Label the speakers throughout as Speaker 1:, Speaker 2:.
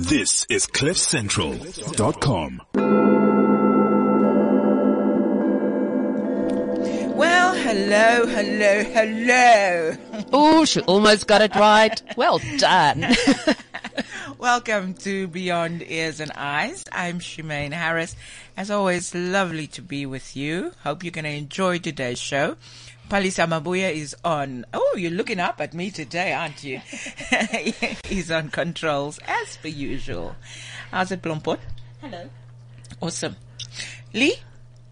Speaker 1: This is CliffCentral.com.
Speaker 2: Well, hello, hello, hello.
Speaker 3: Oh, she almost got it right. Well done.
Speaker 2: Welcome to Beyond Ears and Eyes. I'm Shemaine Harris. As always, lovely to be with you. Hope you're going to enjoy today's show. Palisa Mabuya is on. Oh, you're looking up at me today, aren't you? He's on controls as per usual. How's it, Blompot?
Speaker 4: Hello.
Speaker 2: Awesome. Lee,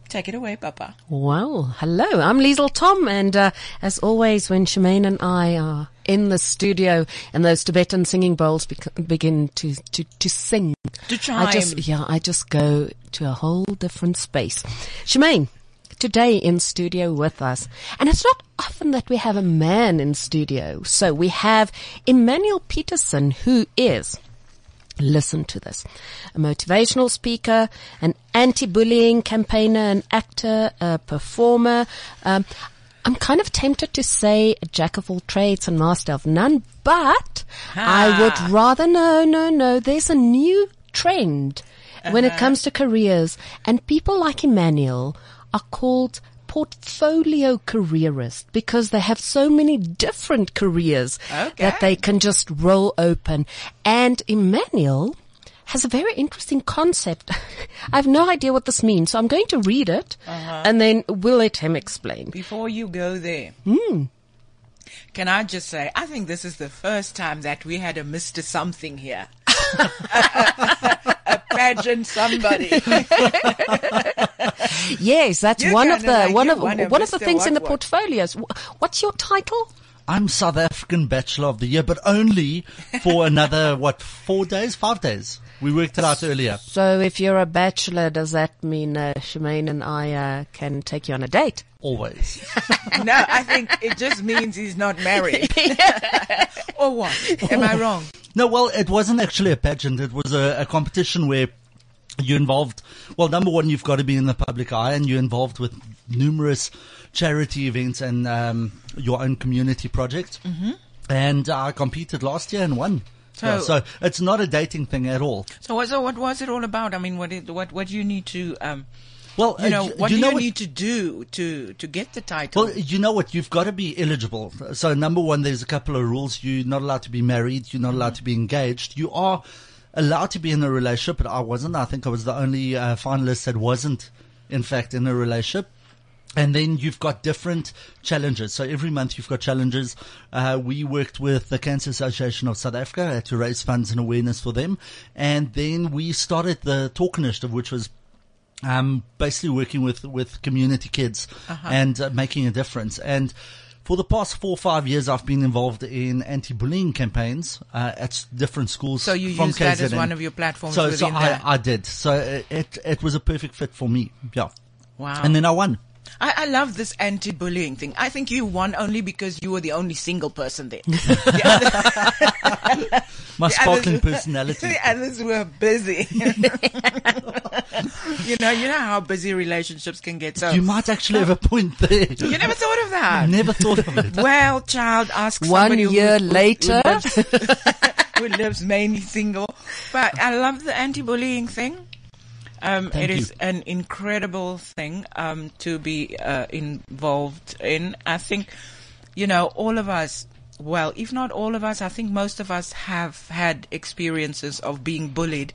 Speaker 2: take it away, Papa.
Speaker 3: Well, hello. I'm Liesel Tom, and uh, as always, when Shemaine and I are in the studio and those Tibetan singing bowls bec- begin to, to, to sing,
Speaker 2: To chime.
Speaker 3: I just yeah, I just go to a whole different space. Shemaine, today in studio with us, and it's not often that we have a man in studio. So we have Emmanuel Peterson, who is Listen to this. A motivational speaker, an anti-bullying campaigner, an actor, a performer. Um, I'm kind of tempted to say a jack of all trades and master of none, but I would rather no, no, no. There's a new trend when it comes to careers and people like Emmanuel are called portfolio careerists because they have so many different careers
Speaker 2: Okay.
Speaker 3: that they can just roll open. And Emmanuel has a very interesting concept. I have no idea what this means, so I'm going to read it and then we'll let him explain.
Speaker 2: Before you go there,
Speaker 3: Hmm.
Speaker 2: can I just say, I think this is the first time that we had a Mr. Something here. a pageant somebody.
Speaker 3: Yes, that's
Speaker 2: You're
Speaker 3: one of the one of
Speaker 2: one of
Speaker 3: one of the
Speaker 2: Mr.
Speaker 3: things in the
Speaker 2: What What.
Speaker 3: portfolios. What's your title?
Speaker 5: I'm South African Bachelor of the Year, but only for another, what, four days, five days? We worked it out earlier.
Speaker 3: So if you're a bachelor, does that mean uh, Shemaine and I uh, can take you on a date?
Speaker 5: Always.
Speaker 2: no, I think it just means he's not married. or what? Am I wrong?
Speaker 5: No, well, it wasn't actually a pageant. It was a, a competition where you're involved. Well, number one, you've got to be in the public eye and you're involved with numerous charity events and um, your own community project. Mm-hmm. And I competed last year and won.
Speaker 2: So-
Speaker 5: Yeah, so it's not a dating thing at all.
Speaker 2: So what, so what was it all about? I mean, what, what, what do you need to, um,
Speaker 5: Well,
Speaker 2: you know,
Speaker 5: uh,
Speaker 2: what
Speaker 5: you
Speaker 2: do
Speaker 5: know
Speaker 2: you
Speaker 5: what-
Speaker 2: need to do to, to get the title?
Speaker 5: Well, you know what? You've got to be eligible. So number one, there's a couple of rules. You're not allowed to be married. You're not allowed to be engaged. You are allowed to be in a relationship, but I wasn't. I think I was the only uh, finalist that wasn't, in fact, in a relationship. And then you've got different challenges. So every month you've got challenges. Uh, we worked with the Cancer Association of South Africa to raise funds and awareness for them. And then we started the Talk Initiative, which was um, basically working with, with community kids and uh, making a difference. And for the past four or five years, I've been involved in anti-bullying campaigns uh, at different schools.
Speaker 2: So you
Speaker 5: from
Speaker 2: used that as one of your platforms
Speaker 5: So, so I. I did. So it, it it was a perfect fit for me. Yeah.
Speaker 2: wow.
Speaker 5: And then I won.
Speaker 2: I, I love this anti-bullying thing. I think you won only because you were the only single person there.
Speaker 5: My sparkling
Speaker 2: others-
Speaker 5: personality.
Speaker 2: The others were busy. you know, you know how busy relationships can get. So
Speaker 5: You might actually have a point there.
Speaker 2: you never thought of that.
Speaker 5: Never thought of it.
Speaker 2: Well, child, ask
Speaker 3: One
Speaker 2: somebody who-
Speaker 3: year
Speaker 2: who- who
Speaker 3: later.
Speaker 2: lives, who lives mainly single. But I love the anti-bullying thing. Um,
Speaker 5: Thank
Speaker 2: it is
Speaker 5: you.
Speaker 2: an incredible thing um, to be uh, involved in. I think, you know, all of us. Well, if not all of us, I think most of us have had experiences of being bullied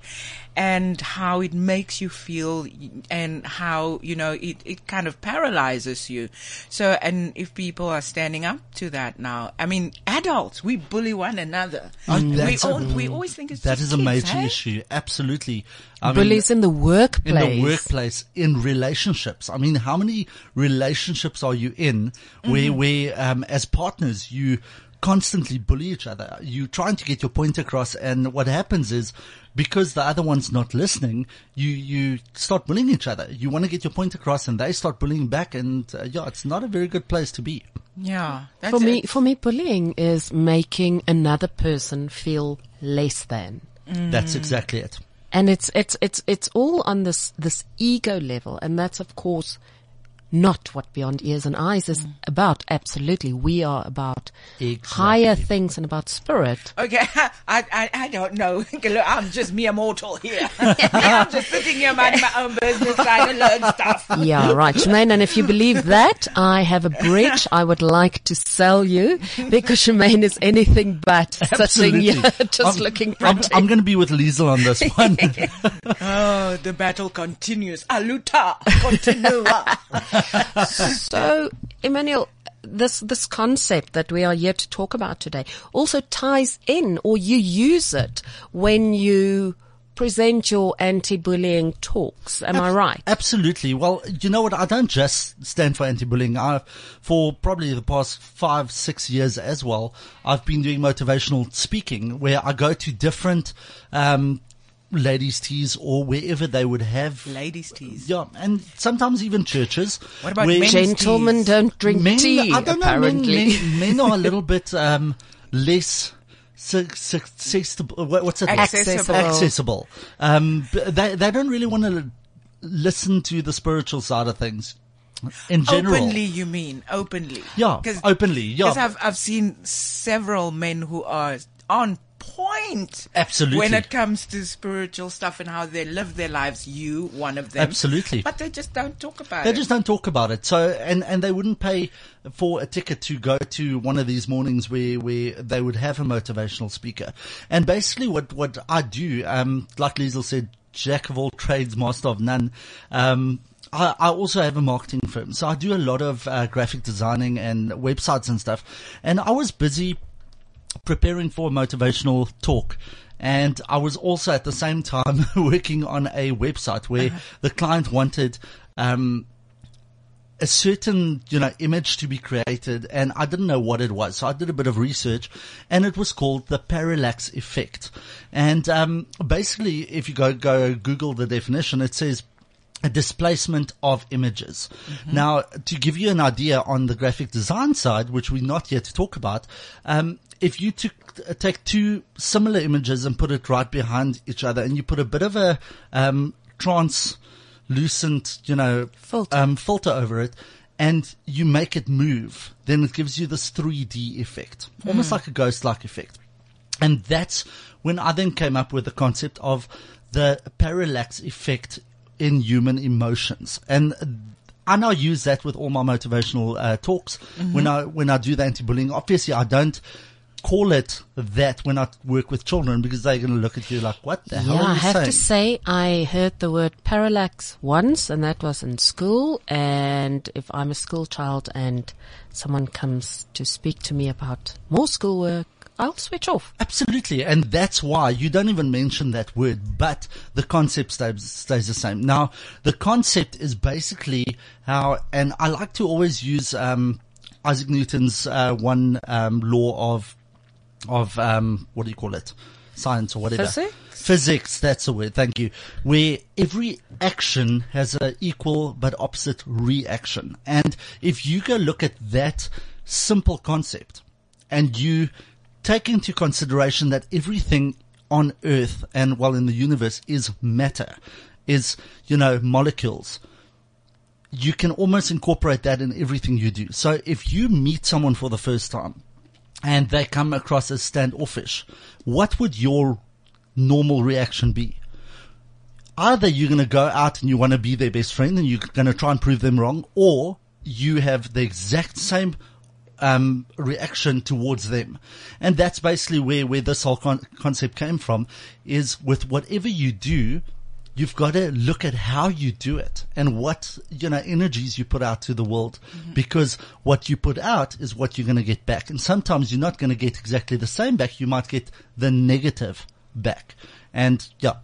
Speaker 2: and how it makes you feel and how, you know, it, it kind of paralyzes you. So, and if people are standing up to that now, I mean, adults, we bully one another. we,
Speaker 5: that's a-
Speaker 2: we always think it's
Speaker 5: That
Speaker 2: just
Speaker 5: is a
Speaker 2: kids,
Speaker 5: major
Speaker 2: hey?
Speaker 5: issue. Absolutely. I mean,
Speaker 3: Bullies in the workplace.
Speaker 5: in the workplace, in relationships. I mean, how many relationships are you in where,
Speaker 2: Mm-hmm.
Speaker 5: where, um, as partners, you constantly bully each other? You're trying to get your point across. And what happens is because the other one's not listening, you, you start bullying each other. You want to get your point across and they start bullying back. And uh, yeah, it's not a very good place to be.
Speaker 2: Yeah. That's
Speaker 3: For me,
Speaker 2: it.
Speaker 3: for me, bullying is making another person feel less than.
Speaker 5: That's exactly it.
Speaker 3: And it's, it's, it's, it's all on this, this ego level. And that's of course not what Beyond Ears and Eyes is mm. about. Absolutely. We are about
Speaker 5: Exactly.
Speaker 3: higher things and about spirit.
Speaker 2: Okay, I, I, I don't know. I'm just mere mortal here. I'm just sitting here minding my own business, trying to learn stuff.
Speaker 3: Yeah, right, Shemaine. And if you believe that, I have a bridge I would like to sell you because Shemaine is anything but sitting
Speaker 5: Absolutely.
Speaker 3: here just
Speaker 5: I'm-
Speaker 3: looking
Speaker 5: I'm. I'm going to be with Liesel on this one.
Speaker 2: Oh, the battle continues. Aluta continua.
Speaker 3: So, Emmanuel, this this concept that we are here to talk about today also ties in, or you use it when you present your anti-bullying talks. Am I right?
Speaker 5: Absolutely. Well, you know what? I don't just stand for anti-bullying. I've, for probably the past five, six years as well, I've been doing motivational speaking where I go to different, um, ladies' teas or wherever they would have.
Speaker 2: Ladies' teas.
Speaker 5: Yeah, and sometimes even churches.
Speaker 2: What about
Speaker 5: where
Speaker 2: men's
Speaker 3: Gentlemen
Speaker 2: teas?
Speaker 3: don't drink
Speaker 5: men,
Speaker 3: tea,
Speaker 5: I don't
Speaker 3: apparently.
Speaker 5: know, men, men, men are a little bit, um, less, accessible, what's it?
Speaker 2: Accessible.
Speaker 5: accessible. Um, they they don't really want to listen to the spiritual side of things. In general,
Speaker 2: Openly, you mean openly?
Speaker 5: Yeah, Cause, openly, yeah.
Speaker 2: Because I've I've seen several men who are on point.
Speaker 5: Absolutely.
Speaker 2: When it comes to spiritual stuff and how they live their lives, you one of them.
Speaker 5: Absolutely.
Speaker 2: But they just don't talk about
Speaker 5: They
Speaker 2: it.
Speaker 5: They just don't talk about it. So, and, and they wouldn't pay for a ticket to go to one of these mornings where, where they would have a motivational speaker. And basically what, what I do, um, like Liesel said, jack of all trades, master of none. Um, I, I also have a marketing firm. So I do a lot of uh, graphic designing and websites and stuff. And I was busy preparing for a motivational talk. And I was also at the same time working on a website where the client wanted, um, a certain, you know, image to be created and I didn't know what it was. So I did a bit of research and it was called the parallax effect. And, um, basically if you go, go Google the definition, it says a displacement of images. Now, to give you an idea on the graphic design side, which we're not yet to talk about, um, if you took, take two similar images and put it right behind each other and you put a bit of a, um, translucent, you know,
Speaker 3: Filter.
Speaker 5: um, filter over it and you make it move, then it gives you this 3D effect, almost like a ghost-like effect. And that's when I then came up with the concept of the parallax effect in human emotions. And I now use that with all my motivational uh, talks when I when I do the anti-bullying. Obviously, I don't call it that when I work with children because they're going to look at you like, "What the hell
Speaker 3: Yeah, I have
Speaker 5: saying?"
Speaker 3: to say I heard the word parallax once and that was in school and if I'm a school child and someone comes to speak to me about more schoolwork, I'll switch off.
Speaker 5: Absolutely. And that's why you don't even mention that word, but the concept stays, stays the same. Now, the concept is basically how, and I like to always use, um, Isaac Newton's, uh, one, um, law of, of, um, what do you call it? Science or whatever.
Speaker 3: Physics?
Speaker 5: Physics, that's the word. Thank you. Where every action has an equal but opposite reaction. And if you go look at that simple concept and you take into consideration that everything on earth and well in the universe is matter, is, you know, molecules, you can almost incorporate that in everything you do. So if you meet someone for the first time and they come across as standoffish, what would your normal reaction be? Either you're going to go out and you want to be their best friend and you're going to try and prove them wrong, or you have the exact same um, reaction towards them. And that's basically where, where this whole con- concept came from is with whatever you do, you've got to look at how you do it and what, you know, energies you put out to the world because what you put out is what you're going to get back. And sometimes you're not going to get exactly the same back. You might get the negative back. And yeah,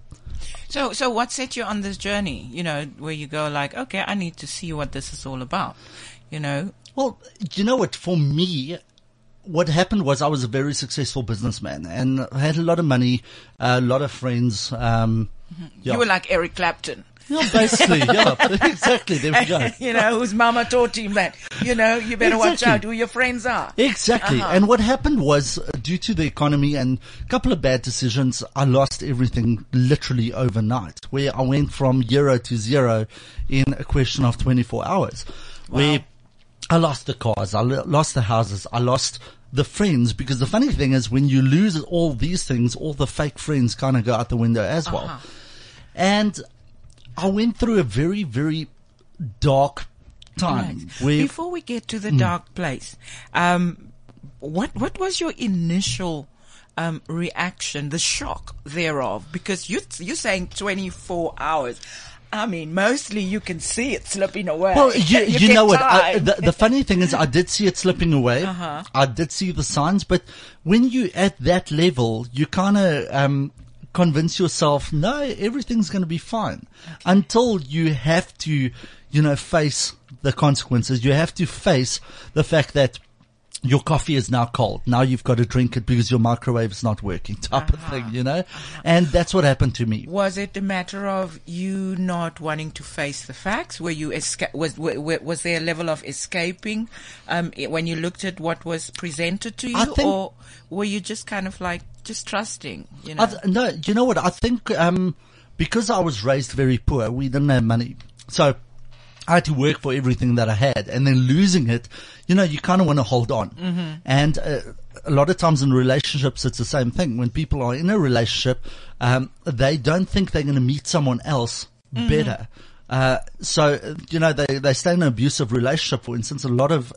Speaker 2: So, so what set you on this journey? You know, where you go like, okay, I need to see what this is all about. You know,
Speaker 5: Well, you know what? For me, what happened was I was a very successful businessman and I had a lot of money, a lot of friends. Um, yeah.
Speaker 2: you were like Eric Clapton.
Speaker 5: Yeah, basically, yeah, exactly. There we go.
Speaker 2: you know, whose mama taught him that. You know, you better watch out who your friends are.
Speaker 5: Exactly. And what happened was, uh, due to the economy and a couple of bad decisions, I lost everything literally overnight, where I went from zero to zero in a question of 24 hours. where I lost the cars, I lost the houses, I lost the friends because the funny thing is when you lose all these things, all the fake friends kind of go out the window as well.
Speaker 2: Uh-huh.
Speaker 5: And I went through a very, very dark time where
Speaker 2: Before we get to the
Speaker 5: Hmm.
Speaker 2: dark place, um, what what was your initial um, reaction, the shock thereof? Because you you're saying 24 hours. I mean, mostly you can see it slipping away.
Speaker 5: Well, you, you,
Speaker 2: get
Speaker 5: know what? I, the, the funny thing is, I did see it slipping away.
Speaker 2: Uh-huh.
Speaker 5: I did see the signs, but when you at that level, you kind of um, convince yourself, no, everything's going to be fine, until you have to, you know, face the consequences. You have to face the fact that. Your coffee is now cold. Now you've got to drink it because your microwave is not working type of thing, you know? And that's what happened to me.
Speaker 2: was it a matter of you not wanting to face the facts? Were you esca- was wa- wa- was there a level of escaping um, when you looked at what was presented to you,
Speaker 5: think-
Speaker 2: or were you just kind of like just trusting? You know,
Speaker 5: th- no, you know what? I think um, because I was raised very poor, we didn't have money, so I had to work for everything that I had, and then losing it, you know, you kind of want to hold on. Mm-hmm. And uh, a lot of times in relationships, it's the same thing. When people are in a relationship, um, they don't think they're going to meet someone else better. Uh, so you know, they they stay in an abusive relationship. For instance, a lot of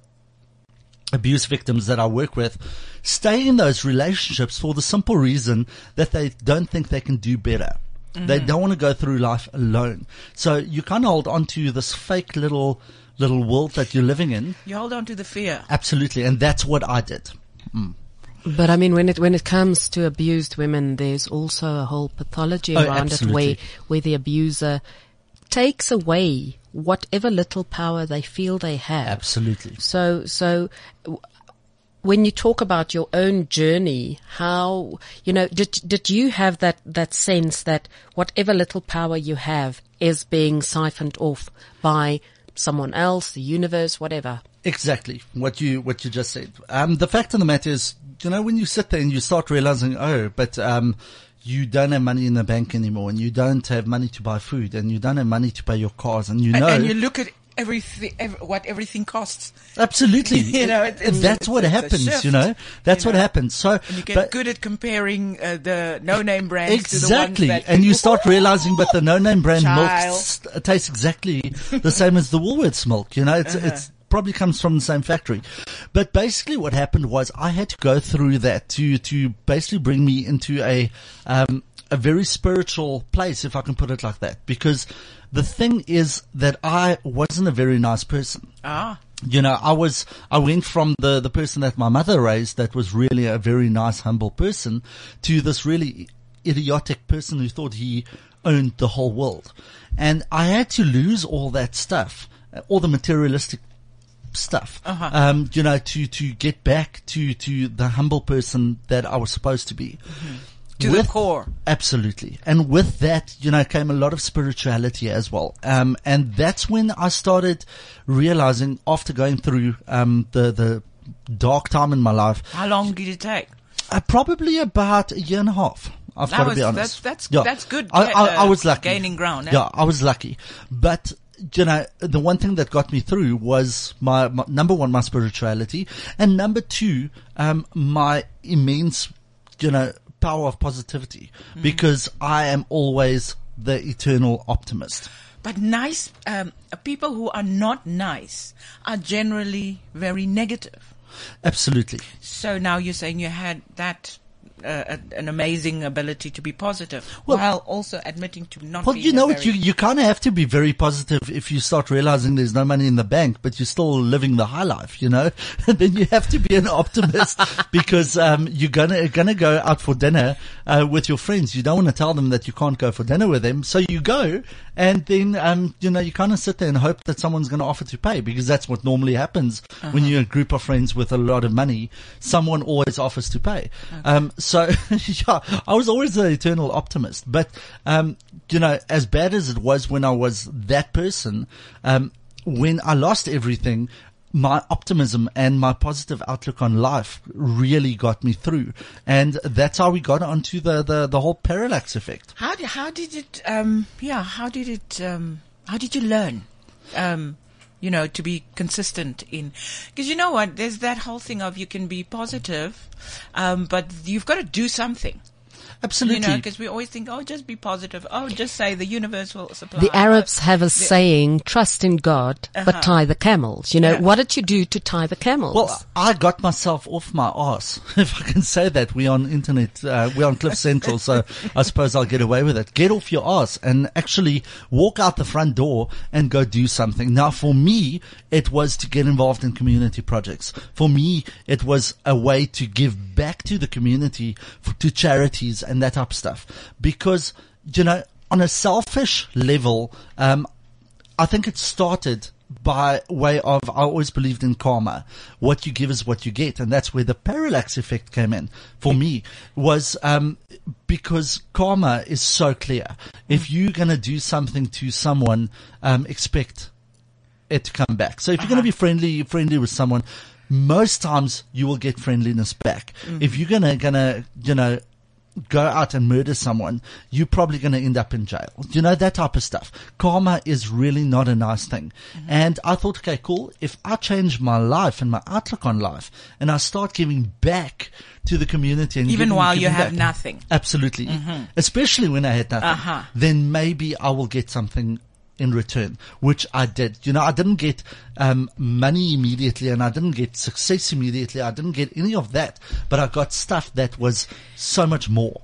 Speaker 5: abuse victims that I work with stay in those relationships for the simple reason that they don't think they can do better. They mm-hmm. don't want to go through life alone. So you kind of hold on to this fake little, little world that you're living in.
Speaker 2: you hold on to the fear.
Speaker 5: Absolutely. And that's what I did. Mm.
Speaker 3: But I mean, when it when it comes to abused women, there's also a whole pathology
Speaker 5: Oh,
Speaker 3: around it, where where the abuser takes away whatever little power they feel they have.
Speaker 5: Absolutely.
Speaker 3: So, so w- when you talk about your own journey, how, you know, did, did you have that, that sense that whatever little power you have is being siphoned off by someone else, the universe, whatever?
Speaker 5: Exactly what you what you just said. Um, the fact of the matter is, you know, when you sit there and you start realizing, oh, but um, you don't have money in the bank anymore, and you don't have money to buy food, and you don't have money to pay your cars, and you
Speaker 2: And,
Speaker 5: know,
Speaker 2: and you look at everything, ev what everything costs,
Speaker 5: absolutely,
Speaker 2: You know, it- it's-
Speaker 5: that's what happens.
Speaker 2: shift,
Speaker 5: you know, that's
Speaker 2: you
Speaker 5: what
Speaker 2: know.
Speaker 5: happens. So,
Speaker 2: and you get
Speaker 5: but-
Speaker 2: good at comparing uh, the no-name brands
Speaker 5: Exactly,
Speaker 2: to the ones that
Speaker 5: and you start realizing, but the no-name brand milk
Speaker 2: Child.
Speaker 5: tastes exactly the same as the Woolworths milk. You know, it's
Speaker 2: Uh-huh.
Speaker 5: it's probably comes from the same factory. But basically, what happened was I had to go through that to to basically bring me into a um, a very spiritual place, if I can put it like that, because the thing is that I wasn't a very nice person
Speaker 2: ah.
Speaker 5: you know, I was, I went from the, the person that my mother raised that was really a very nice, humble person to this really idiotic person who thought he owned the whole world. And I had to lose all that stuff, uh, all the materialistic stuff,
Speaker 2: Uh-huh.
Speaker 5: um, you know, to, to get back to, to the humble person that I was supposed to be.
Speaker 2: To the core.
Speaker 5: Absolutely. And with that, you know, came a lot of spirituality as well. Um, and that's when I started realizing after going through, um, the, the dark time in my life,
Speaker 2: How long did it take?
Speaker 5: uh, probably about a year and a half. I've
Speaker 2: That
Speaker 5: got to be honest.
Speaker 2: that's- that's- that's good,
Speaker 5: I, I, I
Speaker 2: uh,
Speaker 5: was lucky.
Speaker 2: gaining ground, eh?
Speaker 5: Yeah, I was lucky. But, you know, the one thing that got me through was my, my number one, my spirituality, and number two, um, my immense, you know, power of positivity,
Speaker 2: Mm-hmm.
Speaker 5: because I am always the eternal optimist.
Speaker 2: But nice um, people who are not nice are generally very negative.
Speaker 5: Absolutely.
Speaker 2: So now you're saying you had that uh, an amazing ability to be positive,
Speaker 5: Well-
Speaker 2: while also admitting to not.
Speaker 5: Well, you know what? You, you kind of have to be very positive if you start realizing there's no money in the bank, but you're still living the high life, you know? then you have to be an optimist because, um, you're gonna, gonna go out for dinner, uh, with your friends. You don't want to tell them that you can't go for dinner with them. So you go and then, um, you know, you kind of sit there and hope that someone's going to offer to pay because that's what normally happens when you're a group of friends with a lot of money. Someone always offers to pay. Um, so yeah, I was always an eternal optimist, but, um, you know, as bad as it was when I was that person, um, when I lost everything, my optimism and my positive outlook on life really got me through. And that's how we got onto the, the, the whole parallax effect.
Speaker 2: How did how did it? Um, yeah, how did it? Um, how did you learn? Um, you know, to be consistent in, because you know what, there's that whole thing of you can be positive, um, but you've got to do something.
Speaker 5: Absolutely.
Speaker 2: You know, because we always think, oh, just be positive. Oh, just say the universe will supply.
Speaker 3: The Arabs have a saying, trust in God,
Speaker 2: Uh-huh.
Speaker 3: but tie the camels. You know, what did you do to tie the camels?
Speaker 5: Well, I got myself off my ass, if I can say that. We're on internet, uh, we're on Cliff Central, so I suppose I'll get away with it. Get off your ass and actually walk out the front door and go do something. Now, for me, it was to get involved in community projects. For me, it was a way to give back to the community, f to charities and that type of stuff. Because, you know, on a selfish level, um, I think it started by way of, I always believed in karma. What you give is what you get. And that's where the parallax effect came in for me was, um, because karma is so clear. If you're going to do something to someone, um, expect it to come back. So if you're going to be friendly, friendly with someone, most times you will get friendliness back. If you're gonna, gonna, you know, go out and murder someone, you're probably going to end up in jail. You know, that type of stuff. Karma is really not a nice thing. And I thought, okay, cool. If I change my life and my outlook on life and I start giving back to the community and
Speaker 2: Even
Speaker 5: giving-
Speaker 2: while you
Speaker 5: giving
Speaker 2: have
Speaker 5: back-
Speaker 2: nothing.
Speaker 5: Absolutely. Especially when I had nothing.
Speaker 2: Uh-huh.
Speaker 5: Then maybe I will get something in return, which I did. You know, I didn't get um, money immediately and I didn't get success immediately. I didn't get any of that, but I got stuff that was so much more.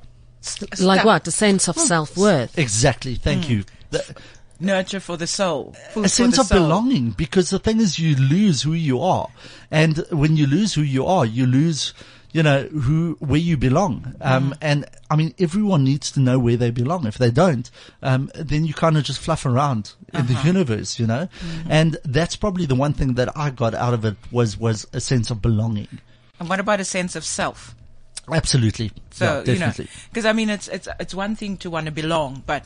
Speaker 3: like
Speaker 2: Stuff.
Speaker 3: what? A sense of self-worth.
Speaker 5: Exactly. Thank you. The-
Speaker 2: Nurture for the soul. Food
Speaker 5: a sense of
Speaker 2: soul.
Speaker 5: belonging because the thing is you lose who you are. And when you lose who you are, you lose, you know, who, where you belong. Um,
Speaker 2: Mm.
Speaker 5: and I mean, everyone needs to know where they belong. If they don't, um, then you kind of just fluff around in the
Speaker 2: Uh-huh.
Speaker 5: universe, you know?
Speaker 2: Mm-hmm.
Speaker 5: And that's probably the one thing that I got out of it was, was a sense of belonging.
Speaker 2: And what about a sense of self?
Speaker 5: Absolutely.
Speaker 2: So
Speaker 5: yeah,
Speaker 2: you know, because I mean, it's it's it's one thing to want to belong, but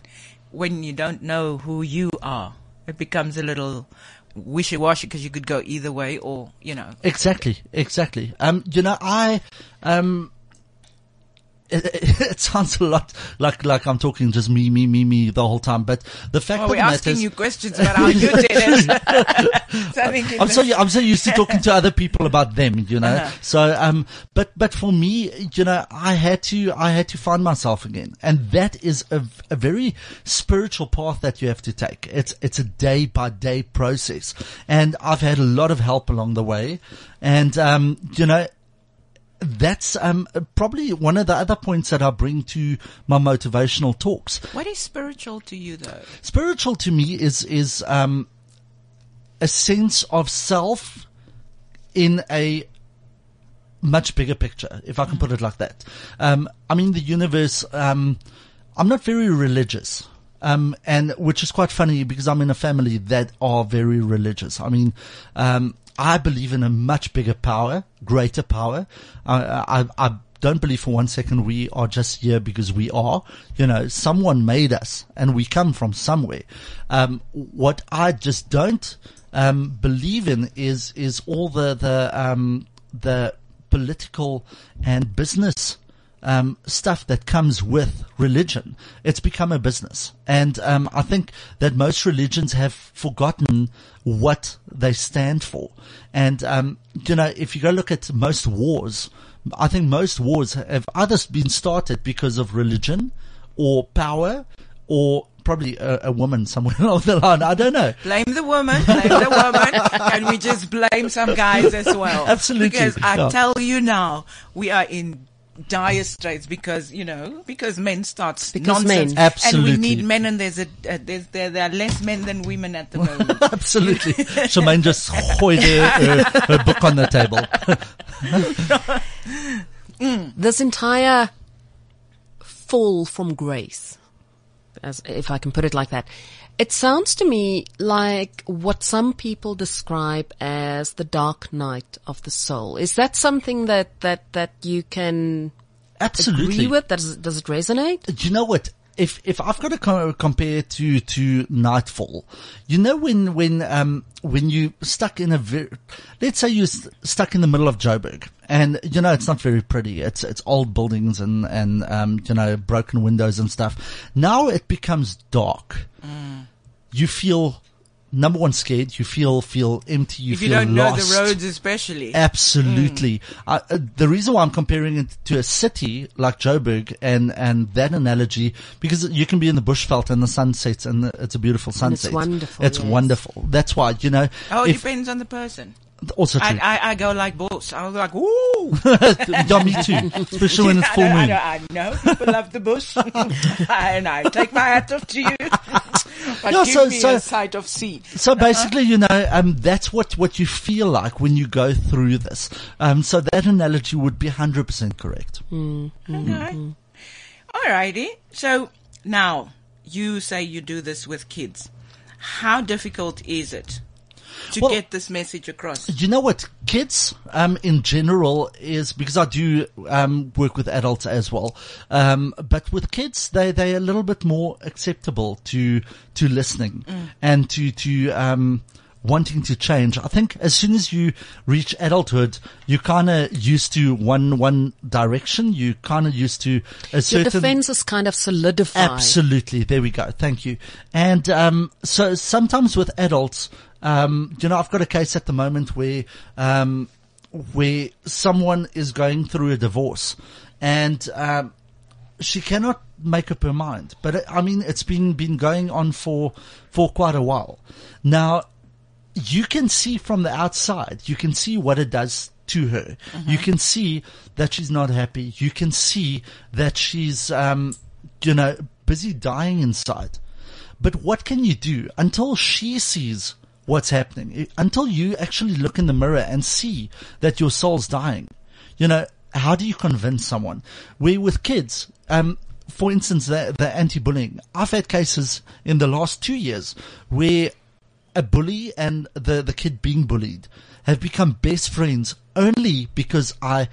Speaker 2: when you don't know who you are, it becomes a little wishy-washy because you could go either way, or you know,
Speaker 5: Exactly, exactly. Um, you know, I, um, it, it, it sounds a lot like, like I'm talking just me, me, me, me the whole time, but the fact
Speaker 2: well,
Speaker 5: that
Speaker 2: we're asking
Speaker 5: matter
Speaker 2: you questions about how you did it. I think it
Speaker 5: I'm so, I'm so used to talking to other people about them, you know,
Speaker 2: Uh-huh.
Speaker 5: so, um, but, but for me, you know, I had to, I had to find myself again. And that is a, a very spiritual path that you have to take. It's, it's a day by day process. And I've had a lot of help along the way. And, um, you know, that's um, probably one of the other points that I bring to my motivational talks.
Speaker 2: what is spiritual to you, though?
Speaker 5: Spiritual to me is is um, a sense of self in a much bigger picture, if I can put it like that. Um, I mean, the universe. Um, I'm not very religious. Um, and which is quite funny because I'm in a family that are very religious. I mean, um, I believe in a much bigger power, greater power. I, I, I don't believe for one second we are just here because we are. You know, someone made us and we come from somewhere. Um, what I just don't, um, believe in is, is all the, the, um, the political and business um, stuff that comes with religion. It's become a business. And um, I think that most religions have forgotten what they stand for. And, um, you know, if you go look at most wars, I think most wars have either been started because of religion or power or probably a, a woman somewhere along the line. I don't know.
Speaker 2: Blame the woman, blame the woman, and we just blame some guys as well.
Speaker 5: Absolutely,
Speaker 2: Because I tell you now, we are in dire straits because you know because men start
Speaker 3: Because
Speaker 2: nonsense,
Speaker 3: men.
Speaker 5: Absolutely.
Speaker 2: and we need men, and there's a uh, there's there, there are less men than women at the moment.
Speaker 5: Absolutely. Charmaine just hoyed her, her, her book on the table.
Speaker 3: This entire fall from grace, as if I can put it like that, it sounds to me like what some people describe as the dark night of the soul. Is that something that that that you can
Speaker 5: Absolutely.
Speaker 3: agree with? Does it, does it resonate?
Speaker 5: Do you know what? If if I've got to co- compare to to Nightfall, you know when when um when you stuck in a very, let's say you're st- stuck in the middle of Joburg, and you know it's not very pretty. It's it's old buildings and and um you know broken windows and stuff. Now it becomes dark. You feel number one scared. You feel feel empty. You
Speaker 2: if you
Speaker 5: feel
Speaker 2: don't know
Speaker 5: lost.
Speaker 2: the roads, especially.
Speaker 5: Absolutely. Uh, uh, the reason why I'm comparing it to a city like Joburg and, and that analogy, because you can be in the bushveld and the sun sets and it's a beautiful sunset.
Speaker 3: It's wonderful,
Speaker 5: It's
Speaker 3: yes.
Speaker 5: wonderful. That's why, you know,
Speaker 2: oh, it
Speaker 5: if,
Speaker 2: depends on the person.
Speaker 5: Also true.
Speaker 2: I, I, I go like boss. I was like, ooh.
Speaker 5: yeah, me too. Especially when it's
Speaker 2: I
Speaker 5: full
Speaker 2: know, I
Speaker 5: moon.
Speaker 2: know, I know people love the bush, and I take my hat off to you. but
Speaker 5: Yeah,
Speaker 2: give
Speaker 5: so-
Speaker 2: me
Speaker 5: so-
Speaker 2: a sight of sea.
Speaker 5: So basically, you know, um, that's what, what you feel like when you go through this. Um, so that analogy would be 100% correct.
Speaker 2: Okay. Alrighty. So now you say you do this with kids. How difficult is it to
Speaker 5: Well-
Speaker 2: get this message across?
Speaker 5: You know what? Kids, um, in general is, because I do, um, work with adults as well. Um, but with kids, they, they're a little bit more acceptable to, to listening and to, to, um, wanting to change. I think as soon as you reach adulthood, you kind of used to one, one direction. You kind of used to a
Speaker 3: Your
Speaker 5: certain.
Speaker 3: defenses kind of solidify.
Speaker 5: Absolutely. There we go. Thank you. And um, so sometimes with adults, um, you know, I've got a case at the moment where um, where someone is going through a divorce, and um, she cannot make up her mind. But I mean, it's been been going on for for quite a while now you can see from the outside, you can see what it does to her. You can see that she's not happy. You can see that she's, um, you know, busy dying inside. But what can you do until she sees what's happening? Until you actually look in the mirror and see that your soul's dying. You know, how do you convince someone? Where with kids, um, for instance, the, the anti-bullying. I've had cases in the last two years where a bully and the, the kid being bullied have become best friends only because I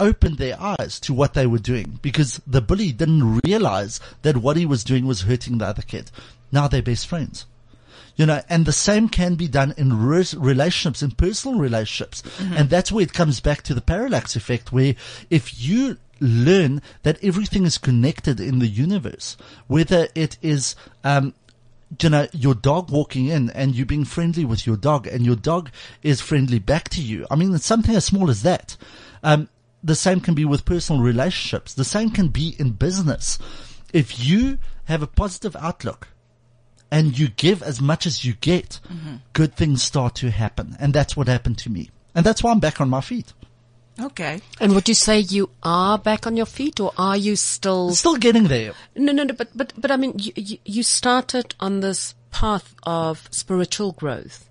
Speaker 5: opened their eyes to what they were doing because the bully didn't realize that what he was doing was hurting the other kid. Now they're best friends. You know, and the same can be done in re- relationships, in personal relationships. And that's where it comes back to the parallax effect where if you learn that everything is connected in the universe, whether it is, um, you know, your dog walking in and you being friendly with your dog and your dog is friendly back to you. I mean, it's something as small as that. Um, the same can be with personal relationships. The same can be in business. If you have a positive outlook and you give as much as you get, mm-hmm. good things start to happen. And that's what happened to me. And that's why I'm back on my feet.
Speaker 2: Okay.
Speaker 3: And would you say you are back on your feet or are you still?
Speaker 5: Still getting there.
Speaker 3: No, no, no, but, but, but I mean, you, you, you started on this path of spiritual growth.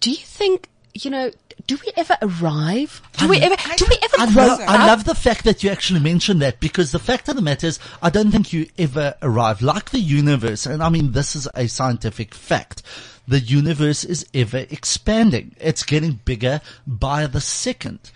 Speaker 3: Do you think, you know, do we ever arrive? Do we ever, do we ever
Speaker 5: I, love, I love the fact that you actually mentioned that because the fact of the matter is, I don't think you ever arrive. Like the universe, and I mean, this is a scientific fact. The universe is ever expanding. It's getting bigger by the second.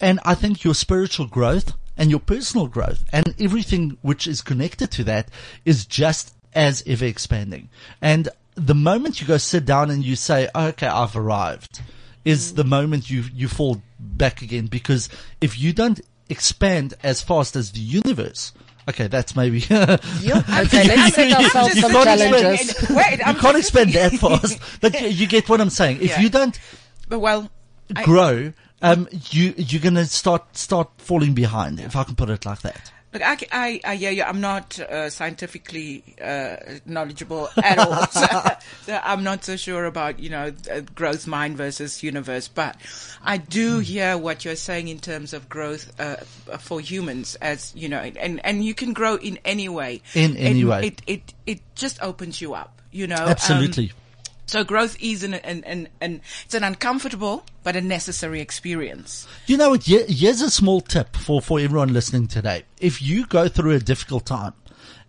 Speaker 5: And I think your spiritual growth and your personal growth and everything which is connected to that is just as ever expanding. And the moment you go sit down and you say, okay, I've arrived is the moment you, you fall back again because if you don't expand as fast as the universe, okay, that's maybe,
Speaker 3: Okay, let's set ourselves
Speaker 5: you
Speaker 3: some
Speaker 5: can't
Speaker 3: challenges.
Speaker 5: expand-
Speaker 2: Wait,
Speaker 5: you can't expand that fast, but you, you get what I'm saying. If
Speaker 2: Yeah.
Speaker 5: you don't
Speaker 2: But well, I-
Speaker 5: grow, um, you, you're going to start, start falling behind, if I can put it like that.
Speaker 2: Look, I, I, I hear you. I'm not uh, scientifically uh, knowledgeable at all. so, so I'm not so sure about, you know, uh, growth mind versus universe. But I do hear what you're saying in terms of growth uh, for humans as, you know, and, and you can grow in any way.
Speaker 5: In any
Speaker 2: it,
Speaker 5: way.
Speaker 2: It, it, it just opens you up, you know. Um,
Speaker 5: Absolutely.
Speaker 2: So growth is an, an, an, an, it's an uncomfortable but a necessary experience.
Speaker 5: You know what? Here- Here's a small tip for, for everyone listening today. If you go through a difficult time,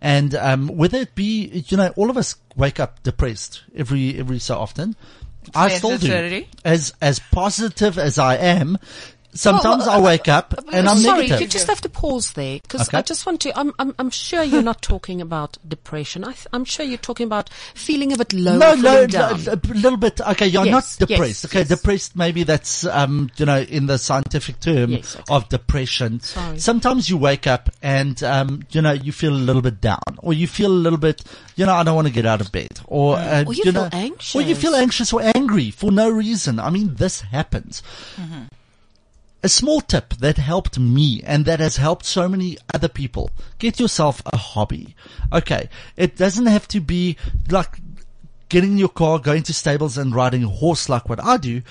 Speaker 5: and um, whether it be, you know, all of us wake up depressed every every so often. I still do. As as positive as I am, Sometimes
Speaker 3: Well,
Speaker 5: I wake up and I'm
Speaker 3: Sorry,
Speaker 5: negative.
Speaker 3: you just have to pause there because
Speaker 5: Okay.
Speaker 3: I just want to. I'm, I'm, I'm sure you're not talking about depression. I th- I'm sure you're talking about feeling a bit low,
Speaker 5: No, no,
Speaker 3: down.
Speaker 5: a little bit. Okay, you're
Speaker 3: Yes,
Speaker 5: not
Speaker 3: yes,
Speaker 5: depressed. okay,
Speaker 3: yes.
Speaker 5: depressed. Maybe that's um, you know, in the scientific term
Speaker 3: Yes, okay.
Speaker 5: of depression.
Speaker 3: Sorry.
Speaker 5: Sometimes you wake up and um, you know, you feel a little bit down, or you feel a little bit, you know, I don't want to get out of bed, or uh,
Speaker 3: Or you feel
Speaker 5: know, or you feel anxious or angry for no reason. I mean, this happens. A small tip that helped me and that has helped so many other people. Get yourself a hobby. Okay. It doesn't have to be like getting in your car, going to stables and riding a horse like what I do.